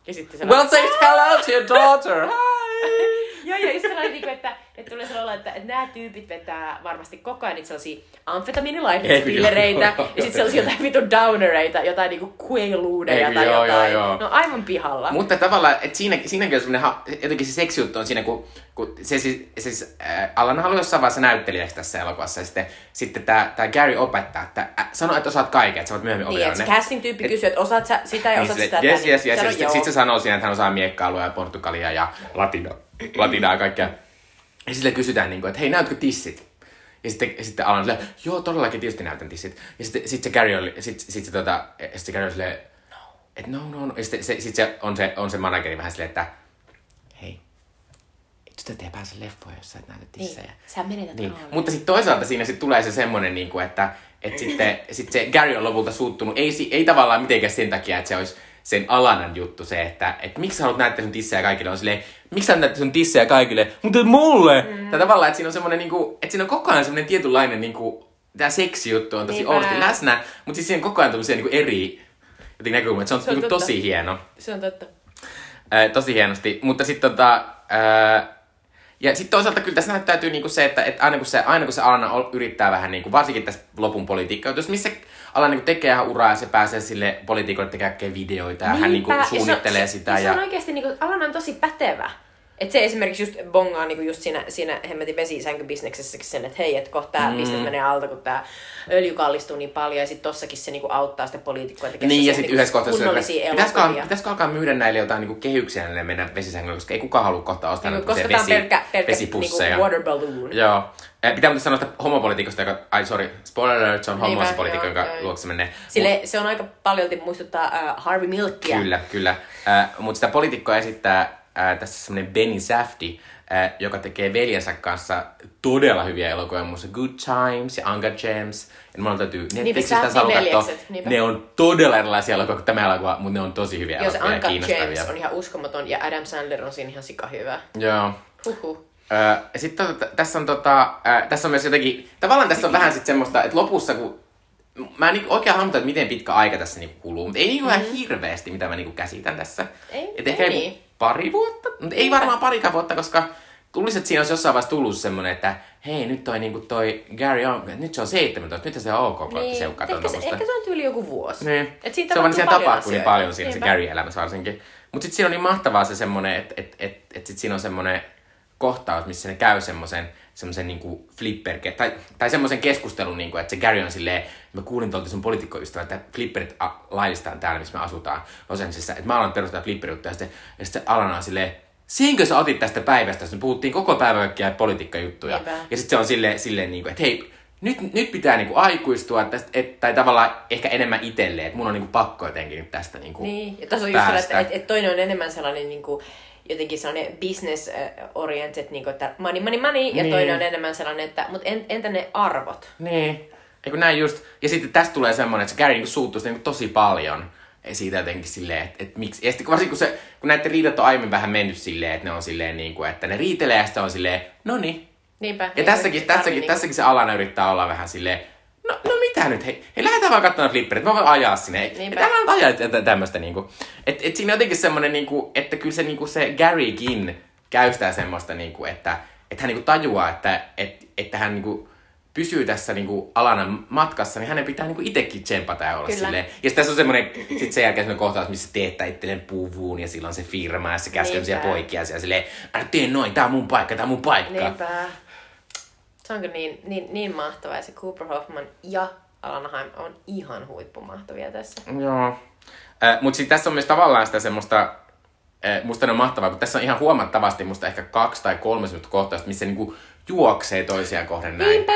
Ja sitten se Well say hello to your daughter. Hi. Joo, ja just sellainen, niinku, että, että tulee sellainen, että, että nämä tyypit vetää varmasti koko ajan niitä sellaisia Ei, amfetamiinilaitepillereitä, joo, ja sitten sellaisia jotain vitun downereita, jotain niinku quaaludeja Ei, tai joo, jotain. joo, joo. No aivan pihalla. Mutta tavallaan, että siinä, siinäkin on semmoinen, jotenkin se seksijuttu on siinä, kun, kun se siis, siis äh, Alana haluaa jossain vaiheessa näyttelijäksi tässä elokuvassa, ja sitten, sitten tämä, tämä Gary opettaa, että äh, sano, että osaat kaiken, että sä voit myöhemmin niin, opetella että se ne. casting-tyyppi kysyy, että osaat sä sitä ja Niin osaat sitä. yes, yes, niin yes, ja sitten sit se sanoo siinä, että hän osaa miekkailua ja Portugalia ja latina, latinaa ja kaikkea. Ja sille kysytään, niin kuin, että hei, näytkö tissit? Ja sitten, ja sitten Alan silleen, joo, todellakin tietysti näytän tissit. Ja sitten sit se Gary oli, sit, sit se, tota, sitten se Gary oli silleen, että no, no, no. Ja sitten se, sit se, on, se, on se manageri vähän silleen, että hei, et sitä ei pääse leffoon, jos sä et näytä tissejä. Niin, sä menetät Niin. roolin. Mutta sitten toisaalta siinä sit tulee se semmonen, niinku, että et sitten sit se Gary on lopulta suuttunut. Ei, ei tavallaan mitenkään sen takia, että se olisi sen Alanan juttu se, että et miksi sä haluat näyttää sun tissejä kaikille. On silleen, miksi sä näyttää sun tissejä kaikille, mutta mulle. Mm. Tai tavallaan, että siinä on semmonen, niinku, että siinä on koko ajan semmonen tietynlainen niinku, tämä seksijuttu on tosi oudosti läsnä, mutta siis siinä on koko ajan tämmöisiä niinku eri jotenkin näkökulmia. Se on, Se on niinku totta. tosi hieno. Se on totta. Ää, tosi hienosti. Mutta sitten tota... Ää, ja sitten toisaalta kyllä tässä näyttäytyy niinku se, että, että aina kun se, aina kun se Alana yrittää vähän, niinku, varsinkin tässä lopun politiikkajutussa, missä Alana niinku tekee ihan uraa ja se pääsee sille politiikolle tekemään videoita ja hän niinku Niinpä, ja se on- suunnittelee se, sitä. Ja, Ja, se on oikeasti, niinku, Alan on tosi pätevä. Et se esimerkiksi just bongaa niinku just siinä, siinä hemmetin vesisänkybisneksessäkin sen, että hei, että kohta tää mm. bisnes menee alta, kun tää öljy kallistuu niin paljon, ja sitten tossakin se niinku auttaa sitä poliitikkoa tekemään niin, ja sitten niinku yhdessä kohtaa se, että pitäisikö, pitäisikö alkaa myydä näille jotain niinku kehyksiä näille meidän vesisängyille, koska ei kukaan halua kohta ostaa Niinku, koska on vesi, pelkkä, pelkkä vesipusseja. niinku water balloon. Joo. Pitää muuten sanoa sitä homopolitiikosta, joka, ai sorry, spoiler alert, se on Niinpä, homopolitiikko, jonka joo. luokse menee. Sille, se on aika paljolti muistuttaa uh, Harvey Milkia. Kyllä, kyllä. Äh, Mutta sitä poliitikkoa esittää äh, tässä semmoinen Benny Safdie, äh, joka tekee veljensä kanssa todella hyviä elokuvia, muun muassa Good Times ja Uncut Gems. Ja mulla täytyy Netflixistä haluaa katsoa. Ne on todella erilaisia elokuvia kuin tämä elokuva, mutta ne on tosi hyviä Joo, se elokuvia ja kiinnostavia. James on ihan uskomaton, ja Adam Sandler on siinä ihan sika hyvä. Joo. Huhhuh. Sitten tota, tässä on tota, ää, tässä on myös jotenkin, tavallaan tässä on vähän sitten semmoista, että lopussa kun Mä en niinku oikein hahmota, että miten pitkä aika tässä niinku kuluu, mutta ei niinku ihan hirveästi, mitä mä niinku käsitän tässä. Mm. Ei- Et ehkä ei niinku niin. pari vuotta, mutta ei varmaan parikaan vuotta, koska tulisi, että siinä olisi jossain vaiheessa tullut semmonen, että hei, nyt toi, niinku toi Gary on, nyt se on 17, nyt se on ok, kun niin, seukkaa ehkä, se, ehkä se on tyyli joku vuosi. niin. Et siitä se on tapahtuu siinä paljon tapahtuu niin paljon siinä se Niinpä. Gary-elämässä varsinkin. Mutta sitten siinä on niin mahtavaa se semmonen, että et, et, et sit siinä on semmonen kohtaus, missä ne käy semmoisen semmoisen niinku flipper, tai, tai semmoisen keskustelun, niinku, että se Gary on silleen, mä kuulin tuolta sun poliitikkoystävä, että flipperit a- laillistaan täällä, missä me asutaan Los Angelesissa, että mä alan perustaa flipperijuttuja, ja sitten, ja sitten Alana on silleen, Siinkö sä otit tästä päivästä, jossa me puhuttiin koko päivä kaikkia politiikkajuttuja. Ja sitten se on silleen, silleen niinku, että hei, nyt, nyt pitää niinku aikuistua, että, et, tai tavallaan ehkä enemmän itselleen, että mun on niinku pakko jotenkin tästä niinku Niin, ja tässä on just sellainen, päästä. että et, et toinen on enemmän sellainen niinku, jotenkin sellainen business oriented, niin kuin, että money, money, money, ja Niin. toinen on enemmän sellainen, että, mutta en, entä ne arvot? Niin. Eikö näin just. Ja sitten tästä tulee semmoinen, että se Gary niinku suuttuu niinku tosi paljon. Ja siitä jotenkin silleen, että, että miksi. Ja sitten varsinkin kun, se, kun näiden riidat on aiemmin vähän mennyt silleen, että ne on silleen niin kuin, että ne riitelee ja sitten on silleen, no niin. Niinpä. Ja niin tässäkin, tässäkin, tarvii tässäkin se Alana yrittää olla vähän silleen, mitä nyt, hei, hei lähdetään vaan katsomaan flipperit, mä voin ajaa sinne. Niinpä. Älä nyt ajaa tä- tämmöistä niinku. Et, et siinä on jotenkin semmonen niinku, että kyllä se, niinku, se Garykin käystää semmoista niinku, että, että hän niinku tajuaa, että, että, että hän niinku pysyy tässä niinku Alanan matkassa, niin hänen pitää niinku itekin tsempata ja olla Kyllä. silleen. Ja sitten tässä on semmoinen, sit sen jälkeen semmoinen kohtaus, missä teettää itselleen puvun ja silloin se firma ja se käskee siellä poikia siellä silleen, älä tee noin, tää on mun paikka, tää on mun paikka. Niinpä. Se on kyllä niin, niin, niin mahtavaa. Ja se Cooper Hoffman ja Alana Haim on ihan huippumahtavia tässä. Joo. Äh, Mutta sitten tässä on myös tavallaan sitä semmoista, äh, musta ne on mahtavaa, kun tässä on ihan huomattavasti musta ehkä kaksi tai kolme semmoista kohtausta, missä niinku juoksee toisiaan kohden näin. Niinpä!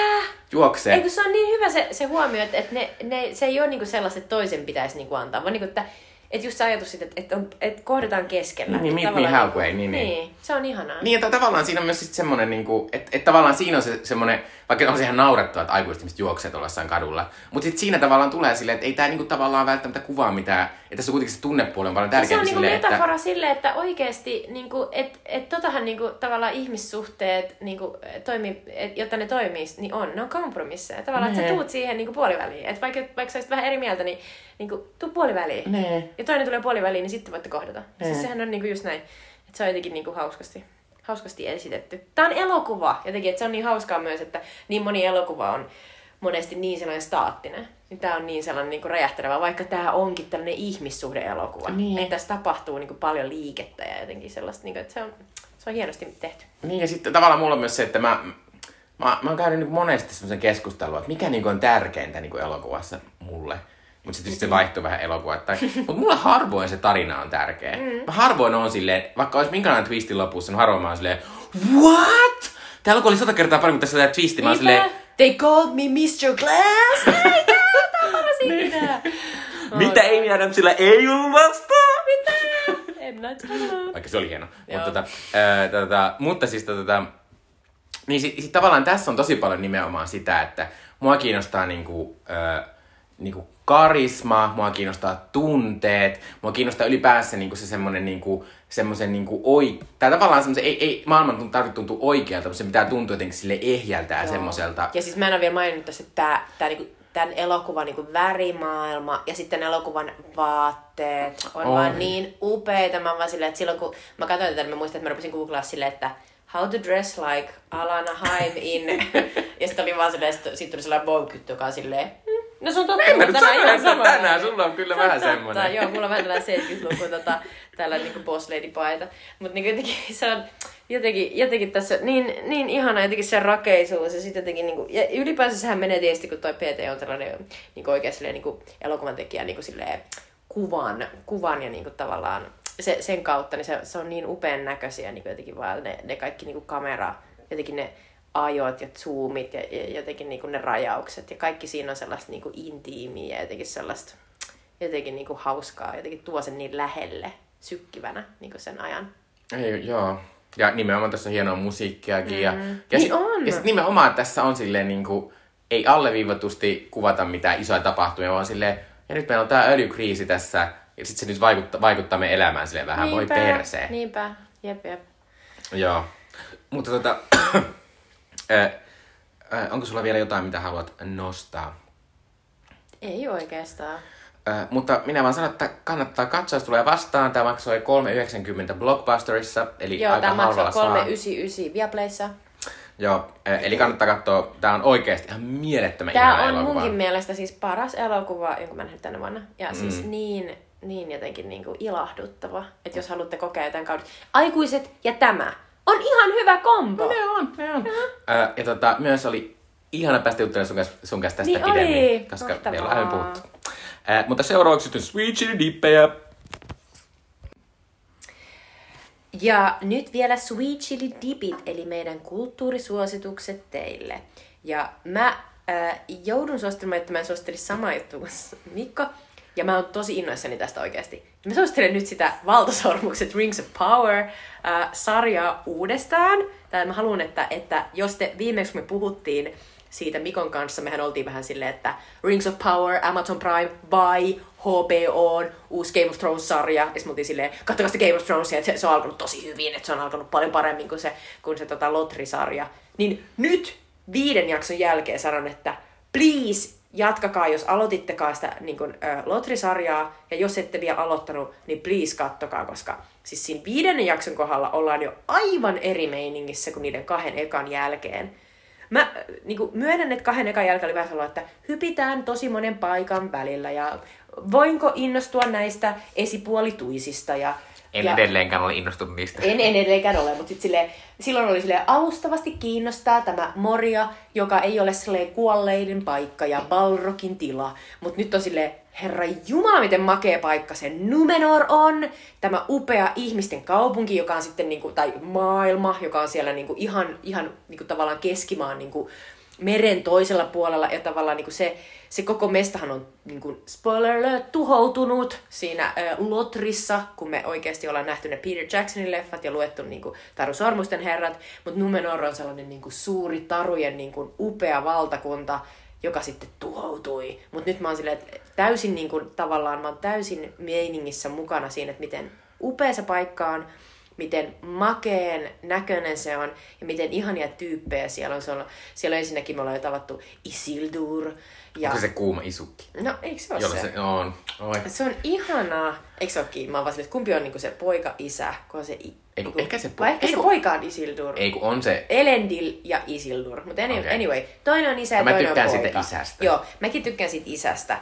Juoksee. Ei kun se on niin hyvä se, se huomio, että, että ne, ne, se ei ole niinku sellaista, että toisen pitäisi niinku antaa, vaan niinku, että, että just se ajatus siitä, että, että, on, että kohdataan keskellä. Niin, meet me halfway, niin, niin. niin. se on ihanaa. Niin, että tavallaan siinä on myös sit semmonen, niinku, että et tavallaan siinä on se semmonen, vaikka on se ihan naurettava, että aikuiset ihmiset juoksee tuolla jossain kadulla. Mutta sitten siinä tavallaan tulee silleen, että ei tää niinku tavallaan välttämättä kuvaa mitään, että tässä on kuitenkin se tunnepuoli on paljon Ja se on niinku silleen, että... metafora sille, että oikeesti, niinku, että et totahan niinku, tavallaan ihmissuhteet, niinku, toimii, et, jotta ne toimii, niin on, ne on kompromisseja. Tavallaan, että sä tuut siihen niinku, puoliväliin. Että vaikka, vaikka sä olisit vähän eri mieltä, niin niinku, tuu puoliväliin. Nee. Ja toinen tulee puoliväliin, niin sitten voitte kohdata. Nee. Siis sehän on niinku just näin. Että se on jotenkin niinku hauskasti, hauskasti esitetty. Tää on elokuva jotenkin, että se on niin hauskaa myös, että niin moni elokuva on monesti niin sellainen staattinen. Niin tää on niin sellainen niinku räjähtelevä, vaikka tää onkin tällainen ihmissuhde-elokuva. Niin. Että tässä tapahtuu niinku paljon liikettä ja jotenkin sellaista, niinku, että se on, se on hienosti tehty. Niin ja sitten tavallaan mulla on myös se, että mä, mä, mä oon käynyt niin monesti semmoisen keskustelua, että mikä niin on tärkeintä niin elokuvassa mulle. Mutta sitten se vaihtuu vähän elokuva. Mutta mulla harvoin se tarina on tärkeä. Mm. Mä harvoin on silleen, vaikka olisi minkälainen twisti lopussa, niin harvoin mä oon silleen, what? Täällä oli sata kertaa kun tässä tää twisti. Mä oon silleen, They called me Mr. Glass! Tää on paras ikinä! mitä Amy Adamsilla ei ollut vastaan? M. Night Shyamalan. Vaikka se oli hieno. Mutta, tota, ää, tota, mutta siis tota, niin sit, sit tavallaan tässä on tosi paljon nimenomaan sitä, että mua kiinnostaa niinku, ää, niinku karisma, mua kiinnostaa tunteet, mua kiinnostaa ylipäänsä niinku se semmonen niinku, semmoisen niinku oi... Tai tavallaan semmoisen, ei, ei maailman tuntu- tarvitse tuntua oikealta, mutta se pitää tuntua jotenkin sille ehjältä ja semmoiselta. Ja siis mä en ole vielä maininnut tässä, että tää, tää niinku, tämän elokuvan niinku värimaailma ja sitten elokuvan vaatteet on Oi. vaan niin upeita. Mä vaan silleen, että silloin kun mä katsoin tätä, niin mä muistan, että mä rupesin googlaa silleen, että how to dress like Alana Haim in. ja sitten oli vaan silleen, sit, sit tuli sellainen vogue joka on silleen, "Hmm, no se on totta. En mä mutta nyt tänään sano, että sama." tänään sulla on kyllä Se vähän totta. semmonen. Joo, mulla on vähän tällainen 70-luku tota, tällainen niinku boss lady paita. Mutta niinku jotenkin se on jotenkin, jotenkin tässä niin, niin ihana jotenkin se rakeisuus ja sitten jotenkin niinku, ja ylipäänsä sehän menee tietysti, kun toi PT on tällainen niinku oikein silleen niinku elokuvan tekijä niinku silleen kuvan, kuvan ja niinku tavallaan se, sen kautta, niin se, se on niin upean näköisiä niinku jotenkin vaan ne, ne kaikki niinku kamera, jotenkin ne ajot ja zoomit ja, ja jotenkin niinku ne rajaukset ja kaikki siinä on sellaista niinku intiimiä ja jotenkin sellaista jotenkin niinku hauskaa, jotenkin tuo sen niin lähelle sykkivänä niinku sen ajan. Ei, joo. Ja nimenomaan tässä on hienoa musiikkiakin. Ja, Mm. ja, Niin sit, on. ja sit nimenomaan tässä on silleen niinku, ei alleviivatusti kuvata mitään isoja tapahtumia, vaan silleen, ja nyt meillä on tää öljykriisi tässä, ja sit se nyt vaikuttaa, vaikuttaa meidän elämään silleen vähän, voi perseen. Niinpä, jep jep. Joo. Mutta tota, ö, ö, onko sulla vielä jotain, mitä haluat nostaa? Ei oikeastaan. Ö, mutta minä vaan sanon, että kannattaa katsoa, jos tulee vastaan. Tämä maksoi 3,90 Blockbusterissa, eli Joo, aika tämä maksoi halvalla saa. 399 Viaplayssa. Joo, eh, eli kannattaa katsoa. Tää on oikeasti ihan mielettömän Tämä ihana on elokuva. munkin mielestä siis paras elokuva, jonka mä nähnyt tänä vuonna. Ja mm. siis niin, niin jotenkin niinku ilahduttava, että jos haluatte kokea jotain kautta. Aikuiset ja tämä on ihan hyvä kombo. Ne on, ne on. Ö, ja tota, myös oli ihana päästä juttelemaan sun kanssa, sun kanssa tästä Niin oli. pidemmin, koska Mahtavaa. meillä on puhuttu. Ö, mutta seuraavaksi sitten Sweet Chili Dippejä. Ja nyt vielä Sweet Chili Dipit, eli meidän kulttuurisuositukset teille. Ja mä äh, joudun suosittelemaan, että mä en suosittelisi samaa juttua kuin Mikko, Ja mä oon tosi innoissani tästä oikeasti. Ja mä suosittelen nyt sitä Valtasormukset Rings of Power-sarjaa uudestaan. Tai mä haluan, että, että jos te viimeksi kun me puhuttiin siitä Mikon kanssa, mehän oltiin vähän silleen, että Rings of Power, Amazon Prime, by HBO, uusi Game of Thrones-sarja. Ja sitten silleen, katsokaa sitä Game of Thronesia, että se, se, on alkanut tosi hyvin, että se on alkanut paljon paremmin kuin se, kuin se tota, Lotri-sarja. Niin nyt viiden jakson jälkeen sanon, että please jatkakaa, jos aloitittekaan sitä niin kun, ö, Lotri-sarjaa, ja jos ette vielä aloittanut, niin please kattokaa, koska siis siinä viidennen jakson kohdalla ollaan jo aivan eri meiningissä kuin niiden kahden ekan jälkeen. Mä niin kuin, myönnän, että kahden ekan jälkeen oli vähän sellainen, että hypitään tosi monen paikan välillä, ja voinko innostua näistä esipuolituisista, ja En ja, edelleenkään ole innostunut niistä. en, en edelleenkään ole, mutta sit silleen, silloin oli silleen, alustavasti kiinnostaa tämä Moria, joka ei ole silleen kuolleiden paikka ja Balrokin tila. Mutta nyt on silleen, herra jumala, miten makea paikka se Numenor on. Tämä upea ihmisten kaupunki, joka on sitten, niinku, tai maailma, joka on siellä niinku ihan, ihan niinku tavallaan keskimaan niinku, meren toisella puolella. Ja tavallaan niinku se, se koko mestahan on, niinku, spoiler alert, tuhoutunut siinä äh, Lotrissa, kun me oikeasti ollaan nähty ne Peter Jacksonin leffat ja luettu niinku, Taru Sormusten herrat. Mutta Numenor on sellainen niinku, suuri tarujen niinku, upea valtakunta, joka sitten tuhoutui. Mutta nyt mä oon silleen, että täysin niin kuin, tavallaan mä oon täysin meiningissä mukana siinä, että miten upea se paikka on, miten makeen näköinen se on ja miten ihania tyyppejä siellä on. Se on siellä on ensinnäkin me ollaan jo tavattu Isildur. Ja... Onko se kuuma isukki? No, eikö se ole Jolla se? se on. Oi. Se on ihanaa. Eikö se olekin? Mä oon vaan kumpi on niinku se poika-isä, kun on se... I... Ei kun niinku- ehkä se po- ehkä ei se poika on Isildur. Ei kun on se... Elendil ja Isildur. Mutta anyway, Okei. anyway, toinen on isä ja Mä toinen tykkään on siitä poika. isästä. Joo, mäkin tykkään siitä isästä.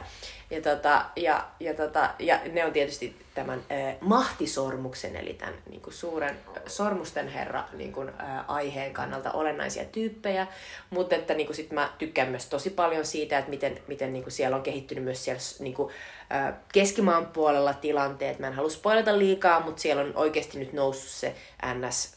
Ja, tota, ja, ja, tota, ja ne on tietysti tämän äh, mahtisormuksen, eli tämän niin kuin suuren sormusten herra niin kuin, äh, aiheen kannalta olennaisia tyyppejä. Mutta että niin kuin, sit mä tykkään myös tosi paljon siitä, että miten, miten niin kuin siellä on kehittynyt myös siellä niin kuin, äh, keskimaan puolella tilanteet. Mä en halua spoilata liikaa, mutta siellä on oikeasti nyt noussut se NS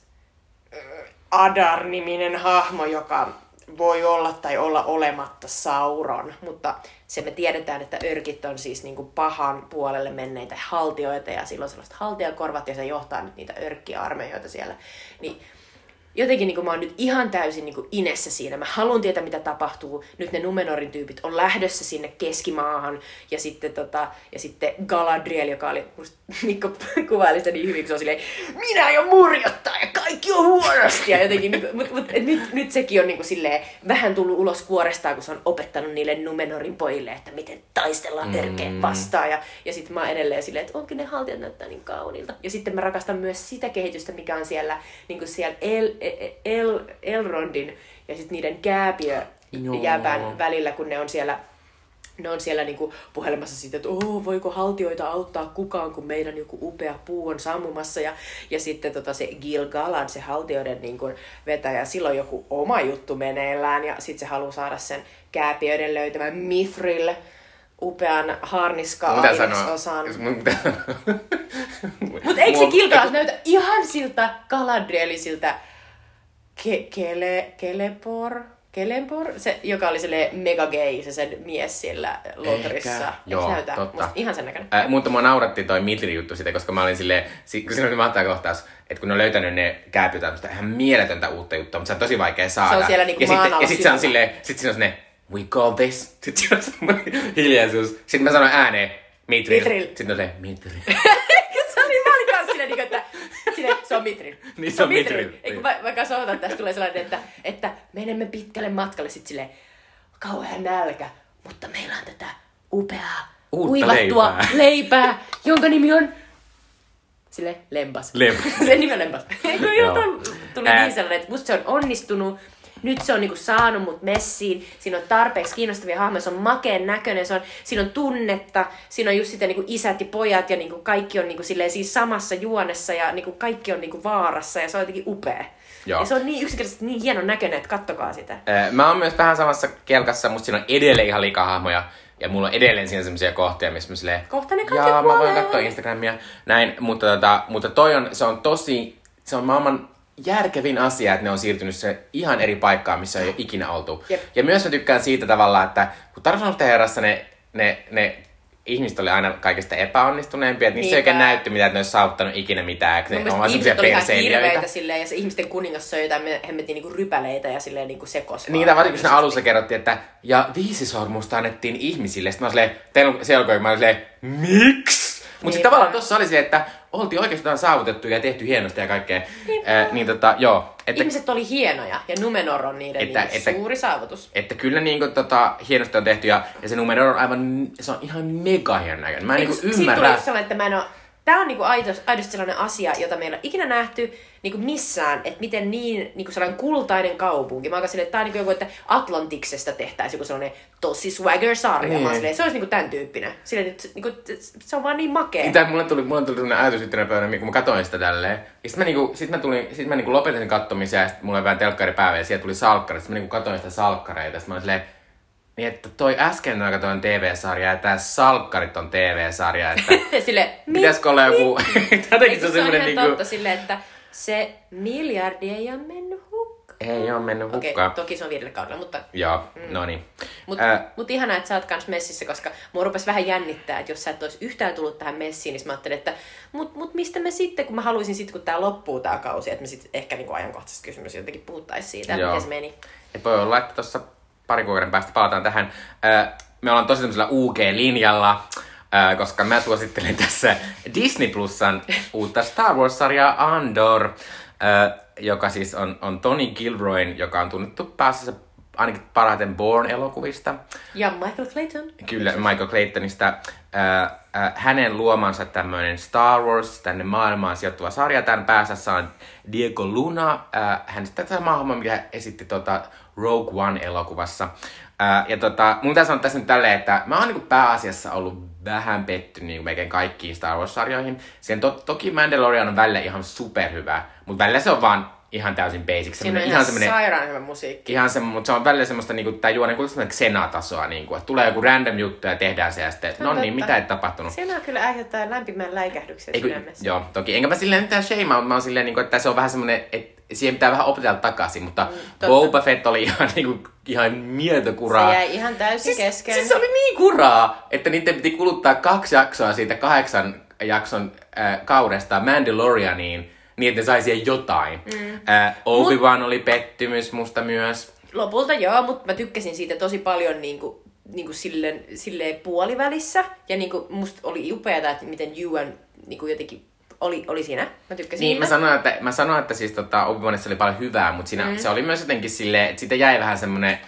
Adar-niminen hahmo, joka voi olla tai olla olematta Sauron, mutta se me tiedetään, että örkit on siis niinku pahan puolelle menneitä haltioita ja silloin sellaiset haltijakorvat ja se johtaa nyt niitä örkkiarmeijoita siellä. Niin jotenkin niin kuin mä oon nyt ihan täysin niin kuin inessä siinä. Mä haluan tietää, mitä tapahtuu. Nyt ne Numenorin tyypit on lähdössä sinne keskimaahan. Ja sitten, tota, ja sitten Galadriel, joka oli, musta Mikko kuvaili sitä niin hyvin, kun se on silleen, minä jo murjottaa ja kaikki on huonosti. Ja jotenkin, niin kuin, mut, mut, nyt, nyt sekin on niin kuin silleen, vähän tullut ulos kuorestaan, kun se on opettanut niille Numenorin pojille, että miten taistellaan mm. vastaan. Ja, ja sitten mä oon edelleen silleen, että onkin ne haltijat näyttää niin kauniilta. Ja sitten mä rakastan myös sitä kehitystä, mikä on siellä, niin kuin siellä El, El, El, Elrondin ja sitten niiden kääpiö Joo. jäbän välillä, kun ne on siellä ne on siellä niinku puhelemassa siitä, että oh, voiko haltioita auttaa kukaan, kun meidän joku upea puu on sammumassa. Ja, ja sitten tota se Gil Galad, se haltioiden niinku vetäjä, sillä on joku oma juttu meneillään. Ja sitten se haluaa saada sen kääpiöiden löytämän Mithril, upean harniska sanoa? ainesosan. Mutta eikö se Gil näytä ihan siltä Galadrielisiltä Ke- Kele, Kelepor? Kelepor? Se, joka oli silleen mega gay, se sen mies siellä Lotrissa. Ehkä. Joo, näytä? totta. Musta ihan sen näköinen. Äh, mutta mua nauratti toi Mitri-juttu sitä, koska mä olin silleen, si- kun siinä oli mahtava kohtaus, että kun ne on löytänyt ne kääpyt, tämmöistä ihan mieletöntä uutta juttua, mutta se on tosi vaikea saada. Se on siellä niinku ja sitten, ja sitten se on silleen, sit siinä on ne, we call this. Sitten siinä on semmoinen hiljaisuus. Sitten mä sanoin ääneen. Mitril. Sitten on se, Mitril. Silleen, niinku, että sille, se on Mitrin. Niin, se on Mitrin. Ei, kun va- vaikka sanotaan, että tästä tulee sellainen, että, että menemme pitkälle matkalle sit silleen, kauhean nälkä, mutta meillä on tätä upeaa, Uutta kuivattua leipää. leipää, jonka nimi on Sille lempas. Lempas. se nimi on lempas. Eikö jotain tuli niin sellainen, että musta se on onnistunut. Nyt se on niinku saanut mut messiin. Siinä on tarpeeksi kiinnostavia hahmoja. Se on makeen näköinen. Se on, siinä on tunnetta. Siinä on just sitä niinku isät ja pojat ja niinku kaikki on niinku silleen siis samassa juonessa ja niinku kaikki on niinku vaarassa ja se on jotenkin upea. Joo. Ja se on niin yksinkertaisesti niin hienon näköinen, että kattokaa sitä. Mä oon myös vähän samassa kelkassa, mutta siinä on edelleen ihan liikaa hahmoja. Ja mulla on edelleen siinä semmoisia kohtia, missä mä silleen... Kohta ne kaikki Jaa, mä voin kuolee." katsoa Instagramia. Näin, mutta, tota, mutta toi on, se on tosi... Se on maailman järkevin asia, että ne on siirtynyt se ihan eri paikkaan, missä ei ole ikinä oltu. Jep. Ja myös mä tykkään siitä tavalla, että kun Tarsanusten herrassa ne, ne, ne ihmiset oli aina kaikista epäonnistuneempia, että niissä ei oikein näytti mitään, että ne olisi saavuttanut ikinä mitään, kun Mun ne on vaan ihmiset oli ihan hirveitä silleen, ja se ihmisten kuningas söi jotain me- hemmetin niinku rypäleitä ja silleen niinku sekos. Niitä vaan varsinkin kun siinä alussa kerrottiin, että ja viisi sormusta annettiin ihmisille. Sitten mä olin silleen, teillä on selkoja, mä olin silleen, miksi? Mutta sitten tavallaan tossa oli se, että oltiin oikeastaan saavutettu ja tehty hienosti ja kaikkea. Äh, niin tota, joo. Että, Ihmiset oli hienoja ja Numenor on niiden Että- niinku että- suuri saavutus. että kyllä niin kuin, tota, hienosti on tehty ja, ja se numero on aivan, se on ihan mega hienon näköinen. Mä en niin kuin Siitä tuli ymmärrä. sellainen, että mä en oo, Tää on niinku aidosti, aidosti sellainen asia, jota meillä on ikinä nähty niinku missään, että miten niin niinku sellainen kultainen kaupunki. Mä oon silleen, että tää on niinku joku, että Atlantiksesta tehtäisiin joku sellainen tosi swagger-sarja. Mä oon Niin. silleen, se olisi niinku tämän tyyppinen. Silleen, että niinku, se on vaan niin makea. Niin, tää, mulle tuli, mulle tuli sellainen ajatus yhtenä päivänä, kun mä katsoin sitä tälleen. Ja sit mä, niinku, sit mä, tulin, sit mä niinku lopetin sen kattomisen ja sit mulla oli vähän telkkari päällä ja sieltä tuli salkkari. Sit mä niinku katsoin sitä salkkareita. Sit mä olin silleen, niin että toi äsken mä katsoin TV-sarja ja tää salkkarit on TV-sarja. Että Sille, pitäisikö olla joku... Jotenkin se on se on semmonen ihan niinku... totta silleen, että se miljardi ei ole mennyt hukkaan. Ei oo mennyt Okei, hukkaan. toki se on viidelle kaudella, mutta Joo, no niin. Mutta Ää, mut ihanaa, että sä oot kans messissä, koska mua rupesi vähän jännittää, että jos sä et olisi yhtään tullut tähän messiin, niin mä ajattelin, että mut, mut mistä me sitten, kun mä haluaisin sitten, kun tää loppuu tää kausi, että me sitten ehkä niinku ajankohtaisesta kysymys jotenkin puhuttaisiin siitä, Joo. miten se meni. Et voi olla, että tuossa parin kuukauden päästä palataan tähän. Me ollaan tosi tämmöisellä UG-linjalla, koska mä suosittelen tässä Disney Plusan uutta Star Wars-sarjaa Andor, joka siis on, on Tony Gilroyn, joka on tunnettu päässä ainakin parhaiten Bourne-elokuvista. Ja Michael Clayton. Kyllä, Michael Claytonista. Hänen luomansa tämmöinen Star Wars, tänne maailmaan sijoittuva sarja. Tämän päässä on Diego Luna. Hän sitten hahmoa, mikä esitti tota Rogue One-elokuvassa. Ää, ja tota, mun täytyy sanoa tässä nyt tälleen, että mä oon niinku pääasiassa ollut vähän pettynyt niinku melkein kaikkiin Star Wars-sarjoihin. Sen to- toki Mandalorian on välillä ihan superhyvä, mutta välillä se on vaan ihan täysin basic. Siinä on ihan, semmonen- sairaan hyvä musiikki. Ihan se, mutta se on välillä semmoista, niinku, tää juone kuulostaa semmoinen Xena-tasoa, niinku, että tulee joku random juttu ja tehdään se ja sitten, on no niin, mitä ei tapahtunut. On kyllä aiheuttaa lämpimän läikähdyksen Ei, kun, sydämessä. joo, toki. Enkä mä silleen mitään shameaa, mutta mä oon silleen, niinku, että se on vähän semmoinen, että siihen pitää vähän opetella takaisin, mutta Mm. Boba Fett oli ihan, niinku, ihan mieltä kuraa. Se jäi ihan täysin siis, kesken. siis se oli niin kuraa, että niiden piti kuluttaa kaksi jaksoa siitä kahdeksan jakson äh, kaudesta Mandalorianiin, niin että ne sai siihen jotain. Mm. Äh, Obi-Wan oli pettymys musta myös. Lopulta joo, mutta mä tykkäsin siitä tosi paljon niinku, niinku silleen, silleen puolivälissä. Ja niinku, musta oli upeata, että miten Ewan niinku jotenkin oli, oli siinä. Mä tykkäsin Niin, mä sanoin, että, mä sanoin, että siis tota, Obi-Wanissa oli paljon hyvää, mutta siinä mm. se oli myös jotenkin silleen, että siitä jäi vähän semmonen,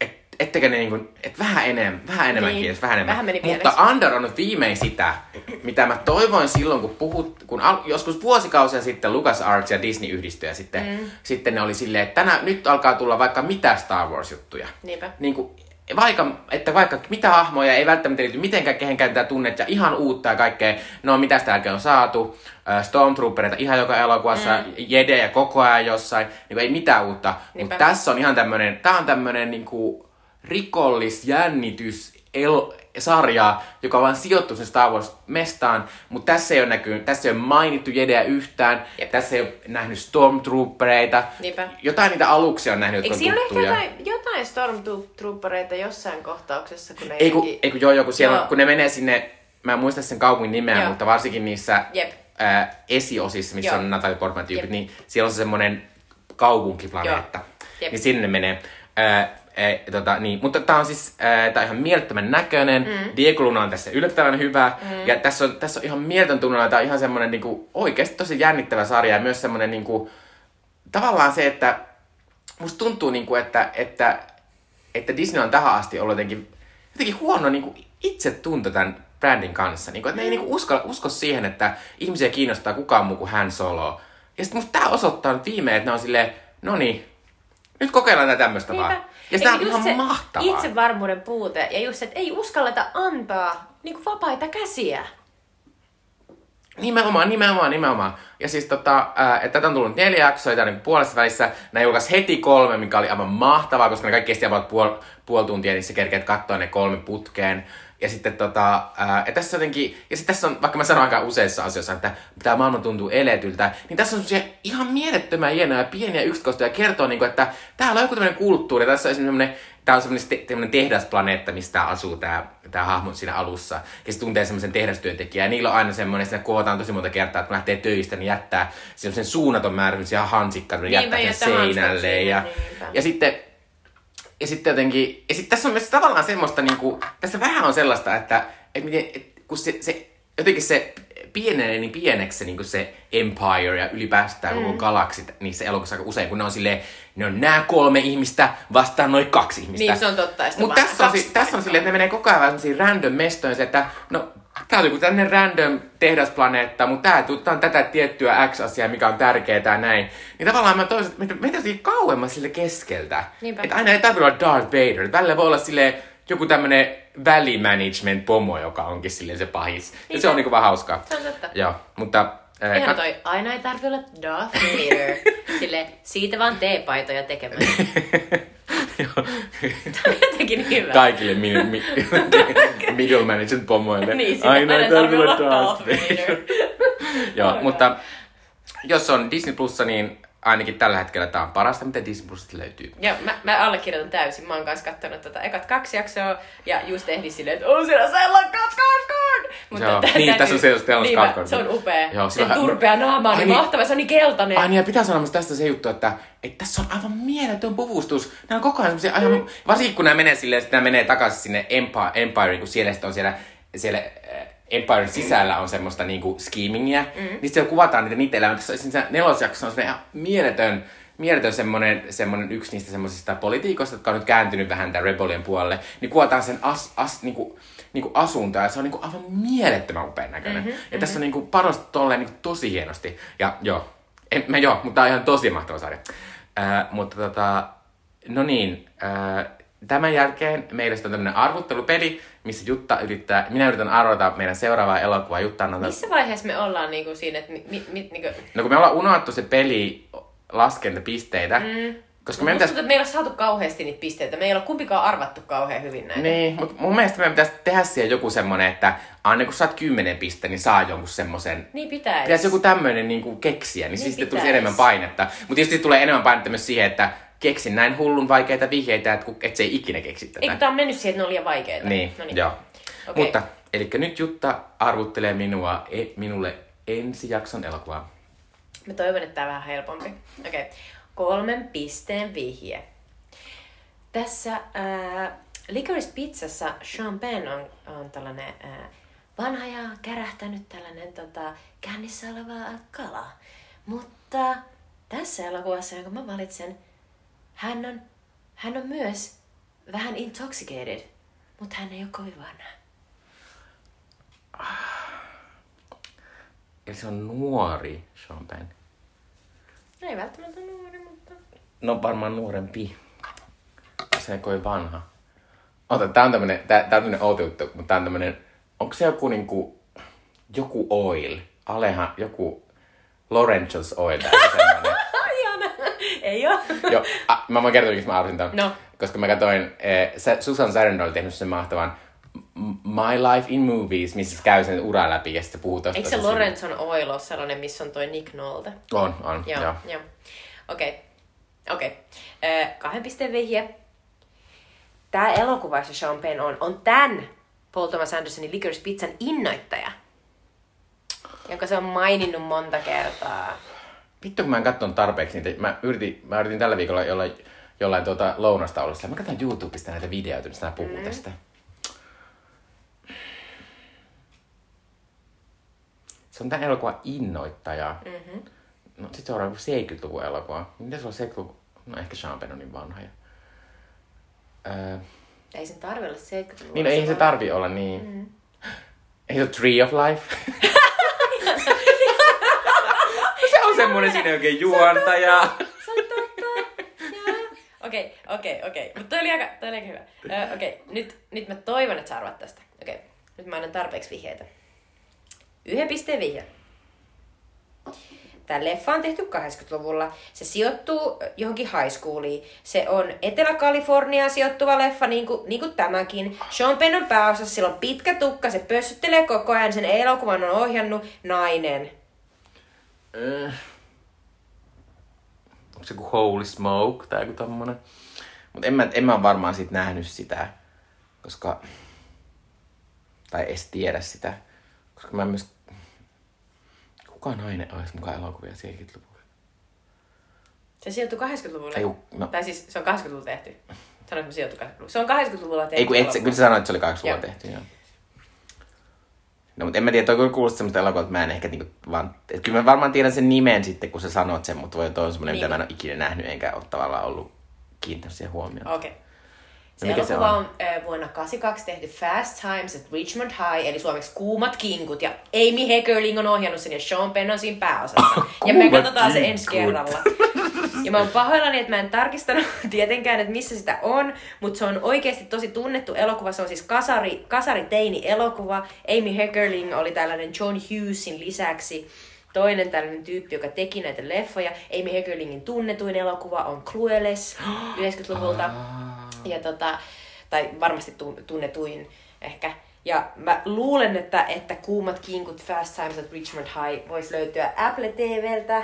et, ettekä ne niinku, et vähän enemmän, vähän enemmän Niin, kiinni, vähän enemmän. vähän meni mutta. Andor on nyt viimein sitä, mitä mä toivoin silloin, kun puhut, kun al, joskus vuosikausia sitten Lucas Arts ja Disney yhdistyi ja sitten, mm. sitten ne oli silleen, että tänä, nyt alkaa tulla vaikka mitä Star Wars-juttuja. Niinpä. Niin kuin, vaikka, että vaikka mitä hahmoja ei välttämättä liity mitenkään kehenkään tätä tunnet ja ihan uutta ja kaikkea. No mitä sitä on saatu. Äh, Stormtroopereita ihan joka elokuvassa, mm. jedejä koko ajan jossain. Niin ei mitään uutta. Mutta tässä on ihan tämmönen, tää on tämmönen niinku rikollis jännitys el- sarja, joka vaan sijoittuu sen Star Wars mestaan, mutta tässä ei ole näkynyt, tässä ei ole mainittu jedejä yhtään, Jep. tässä ei ole nähnyt Stormtroopereita, Niinpä. jotain niitä aluksia on nähnyt, Eikö jotka siinä on ole jotain, jotain Stormtroopereita jossain kohtauksessa, kun ne Ei kun, ei kun joo, joo, kun, siellä, Joo. Kun ne menee sinne, mä en muista sen kaupungin nimeä, Joo. mutta varsinkin niissä Jep. ää, esiosissa, missä Joo. on Natalie Portman tyypit, Jep. niin siellä on se semmoinen kaupunkiplaneetta. Niin sinne menee. Ää, ää, tota, niin. Mutta tää on siis ää, tää on ihan mielettömän näköinen. Mm. Diego Luna on tässä yllättävän hyvä. Mm. Ja tässä on, tässä on ihan mieletön tunnella. Tää on ihan semmonen niinku, oikeasti tosi jännittävä sarja. Ja myös semmonen niinku, tavallaan se, että musta tuntuu niinku, että, että, että Disney on tähän asti ollut jotenkin, jotenkin huono niinku itse tunto tämän brändin kanssa. Niinku, että ne ei niinku usko, usko siihen, että ihmisiä kiinnostaa kukaan muu kuin Han Solo. Ja sitten musta tää osoittaa nyt viimein, että ne on silleen, no niin, nyt kokeillaan tätä tämmöistä vaan. Ja sitä on ihan se mahtavaa. Itsevarmuuden puute ja just se, että ei uskalleta antaa niin kuin vapaita käsiä. Nimenomaan, nimenomaan, nimenomaan. Ja siis tota, että tätä on tullut neljä jaksoa, on niin puolessa välissä. Nämä julkaisi heti kolme, mikä oli aivan mahtavaa, koska ne kaikki kesti about puol, puoli tuntia, niin sä kerkeet katsoa ne kolme putkeen. Ja sitten tota, ää, ja tässä jotenkin, ja sitten tässä on, vaikka mä sanon aika useissa asioissa, että tämä maailma tuntuu eletyltä, niin tässä on semmosia ihan mielettömän hienoja pieniä yksityiskohtia ja kertoo, niin kuin, että täällä on joku tämmöinen kulttuuri, tässä on esimerkiksi semmoinen tää on semmoinen, te, semmoinen tehdasplaneetta, mistä asuu tää, tää hahmo siinä alussa. Ja se tuntee semmoisen tehdastyöntekijän. Ja niillä on aina semmoinen, siinä kootaan tosi monta kertaa, että kun lähtee töistä, niin jättää semmoisen suunnaton määrä semmoisia hansikkaita, niin jättää sen seinälle. Ja, ja sitten ja sitten jotenkin, ja sitten tässä on myös tavallaan semmoista, niin kuin, tässä vähän on sellaista, että, että miten, että kun se, se, jotenkin se pienenee niin pieneksi se, niin kuin se Empire ja ylipäätään mm. koko galaksit niissä elokuvissa aika usein, kun ne on silleen, ne on nämä kolme ihmistä vastaan noin kaksi ihmistä. Niin, se on totta, Mutta tässä on, tässä on silleen, että ne menee koko ajan vähän random mestoihin, että no, tää on joku tämmönen random tehdasplaneetta, mutta tää, on tätä tiettyä X-asiaa, mikä on tärkeää ja näin. Niin tavallaan mä toisin, että meitä kauemmas sille keskeltä. Niinpä. Että aina ei tarvitse olla Darth Vader. Välillä voi olla silleen joku tämmönen välimanagement pomo, joka onkin silleen se pahis. Ja se on niinku vaan hauskaa. Se on totta. Joo, mutta... Ihan kat- toi, aina ei tarvi olla Darth Vader. Sille siitä vaan teepaitoja tekemään. Joo. Tämä on jotenkin hyvä. Kaikille mi- mi- middle management pomoille. Niin, sitä aina ei tarvi olla Darth Vader. Joo, mutta jos on Disney Plussa, niin ainakin tällä hetkellä tämä on parasta, mitä Disney Plusasta löytyy. Ja mä, mä allekirjoitan täysin. Mä oon kanssa kattonut tätä ekat kaksi jaksoa ja just ehdin silleen, että on siellä Stellan Skarsgård! Mutta Joo. tää Niin, tässä on se Stellan Niinpä, Skarsgård. Se on upea. Joo, se on- turpea naama on niin niin. mahtava, se on niin keltainen. Ai niin, ja pitää sanoa myös tästä se juttu, että, että tässä on aivan mieletön puvustus. Nämä on koko ajan semmosia aivan, varsinkin kun nämä menee silleen, että nämä menee takaisin sinne Empire, Empire kun siellä on siellä, siellä äh, Empiren sisällä on semmoista niinku schemingia, mm. niin siellä kuvataan niitä niitä elämää. Tässä siinä nelosjaksossa on semmoinen ihan mieletön, mieletön semmoinen, semmoinen yksi niistä semmoisista politiikoista, jotka on nyt kääntynyt vähän tämän Rebellion puolelle, niin kuvataan sen as, as, niinku, niinku asuntoa ja se on niinku aivan mielettömän upean näköinen. Mm-hmm, ja tässä on niinku panostettu tolleen niinku tosi hienosti. Ja joo, en, mä joo, mutta tää on ihan tosi mahtava sarja. Ää, mutta tota, no niin, ää, tämän jälkeen meillä sitten on tämmönen arvottelupeli, missä Jutta yrittää, minä yritän arvata meidän seuraavaa elokuvaa. Jutta on Missä vaiheessa me ollaan niinku siinä, että mi, mi, mi, niinku... No kun me ollaan unohtu se peli laskentapisteitä, mm. koska me pitäisi... tuntuu, että me ei ole saatu kauheasti niitä pisteitä. Me ei ole kumpikaan arvattu kauhean hyvin näitä. Niin, mutta mun mielestä meidän pitäisi tehdä siihen joku semmonen, että aina kun saat kymmenen pistettä, niin saa jonkun semmosen Niin pitäisi. Pitäisi joku tämmöinen niin keksiä, niin, niin sitten pitäis. tulisi enemmän painetta. Mutta tietysti tulee enemmän painetta myös siihen, että keksin näin hullun vaikeita vihjeitä, että et se ei ikinä keksi tätä. Eikö tää on mennyt siihen, että ne on liian vaikeita? Niin, No joo. Okei. Mutta, eli nyt Jutta arvuttelee minua, e, minulle ensi jakson elokuvaa. Mä toivon, että tää on vähän helpompi. Okei. Okay. Kolmen pisteen vihje. Tässä äh, Licorice Pizzassa Penn on, on tällainen äh, vanha ja kärähtänyt tällainen tota, kännissä oleva kala. Mutta tässä elokuvassa, jonka mä valitsen, hän on, hän on myös vähän intoxicated, mutta hän ei ole kovin vanha. Eli se on nuori Sean Penn. Ei välttämättä nuori, mutta... No varmaan nuorempi. Se ei kovin vanha. Ota, tää on tämmönen, tää, tää on tämmönen outo juttu, mutta tää on tämmönen, onko se joku niinku, joku oil? Alehan, joku Laurentius oil tai semmonen. Ei oo. Joo, a, mä voin kertoa, miksi mä arvasin tämän. No. Koska mä katsoin, eh, Sa- Susan Sarandon oli tehnyt sen mahtavan My Life in Movies, missä käy sen ura läpi ja sitten puhuu tosta. Eikö se Lorenzon Oil ole sellainen, missä on toi Nick Nolte? On, on, Joo, joo. joo. Okei. Okei. Ö, Kahden pisteen vihje. Tämä elokuva, jossa Sean Penn on, on tämän Paul Thomas Andersonin Licorice Pizzan innoittaja, jonka se on maininnut monta kertaa. Vittu, kun mä en katsonut tarpeeksi niitä. Mä yritin, mä yritin tällä viikolla jollain, jollain tuota lounasta olla sillä. Mä katson YouTubesta näitä videoita, mistä nämä puhuu mm. tästä. Se on tämän elokuvan innoittaja. Mm-hmm. No sit se on joku 70-luvun elokuva. Miten se on 70-luvun? No ehkä Sean Penn on niin vanha. Ja... Öö, Ei sen tarvi olla 70 niin no, ei se tarvi olla niin. Mm. Ei se Tree of Life. se on semmonen siinä oikein juontaja. Se on totta. Okei, okei, okei. Mutta toi oli aika, toi oli aika hyvä. Ö, Okei, nyt, nyt mä toivon, että sä arvaat tästä. Okei, nyt mä annan tarpeeksi vihjeitä. Yhden pisteen vihje. Tämä leffa on tehty 80-luvulla. Se sijoittuu johonkin high schooliin. Se on Etelä-Kaliforniaan sijoittuva leffa, niin kuin, niin kuin tämäkin. Sean Penn on pääosassa, sillä on pitkä tukka, se pössyttelee koko ajan. Sen elokuvan on ohjannut nainen. Äh. Onko se joku Holy Smoke tai joku tommonen? Mutta en mä, en mä varmaan sit nähnyt sitä, koska... Tai edes tiedä sitä. Koska mä en myös... Kuka nainen olisi mukaan elokuvia 70-luvulla? Se sijoittui 80-luvulle. Ei, no. Tai siis se on 80-luvulla tehty. Sanoit, että se sijoittui 80-luvulle. Se on 80-luvulla tehty. Ei kun et, kyllä sä sanoit, että se oli 80 Joo. luvulla tehty, joo. No, mutta en mä tiedä, toi kyllä kuulostaa semmoista elokuvaa, että mä en ehkä niinku vaan... Et kyllä mä varmaan tiedän sen nimen sitten, kun sä sanot sen, mutta voi toi on semmoinen, Niin. mitä mä en ole ikinä nähnyt, enkä ole tavallaan ollut kiinnittänyt siihen huomioon. Okei. Se No se elokuva on? on, äh, vuonna 82 tehty Fast Times at Richmond High, eli suomeksi Kuumat kinkut. Ja Amy Heckerling on ohjannut sen ja Sean Penn on siinä pääosassa. ja me katsotaan se ensi kinkut. kerralla. Ja mä oon pahoillani, että mä en tarkistanut tietenkään, että missä sitä on, mutta se on oikeasti tosi tunnettu elokuva. Se on siis kasari, kasari teini-elokuva. Amy Heckerling oli tällainen John Hughesin lisäksi toinen tällainen tyyppi, joka teki näitä leffoja. Amy Heckerlingin tunnetuin elokuva on Clueless 90-luvulta. Ja tota, tai varmasti tu- tunnetuin ehkä. Ja mä luulen, että, että Kuumat kinkut Fast Times at Richmond High voisi löytyä Apple TVltä.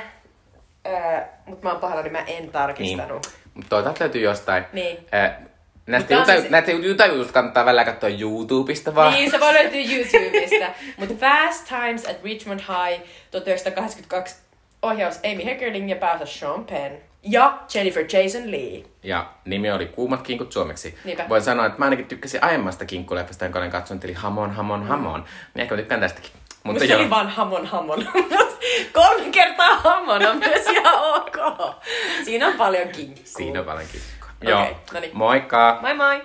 Öö, mutta mä oon pahoillani, mä en tarkistanut. Mutta toivottavasti löytyy jostain. Niin. Äh, näistä, Mutta juta, siis- näitä jutajuista kannattaa välillä katsoa YouTubesta vaan. Niin, se voi löytyä YouTubesta. Mutta Fast Times at Richmond High 1982 ohjaus Amy Heckerling ja pääosassa Sean Penn. Ja Jennifer Jason Lee. Ja nimi oli Kuumat kinkut suomeksi. Niinpä. Voin sanoa, että mä ainakin tykkäsin aiemmasta kinkkuleffasta, jonka olen katsonut, eli Hamon, Hamon, Hamon. Niin ehkä mä tykkään tästäkin. Mutta se oli vaan hamon hamon. Kolme kertaa hamon on myös ihan ok. Siinä on paljon kinkkua. Siinä on paljon kinkkua. Okei, Joo, no niin. moikka! Moi moi!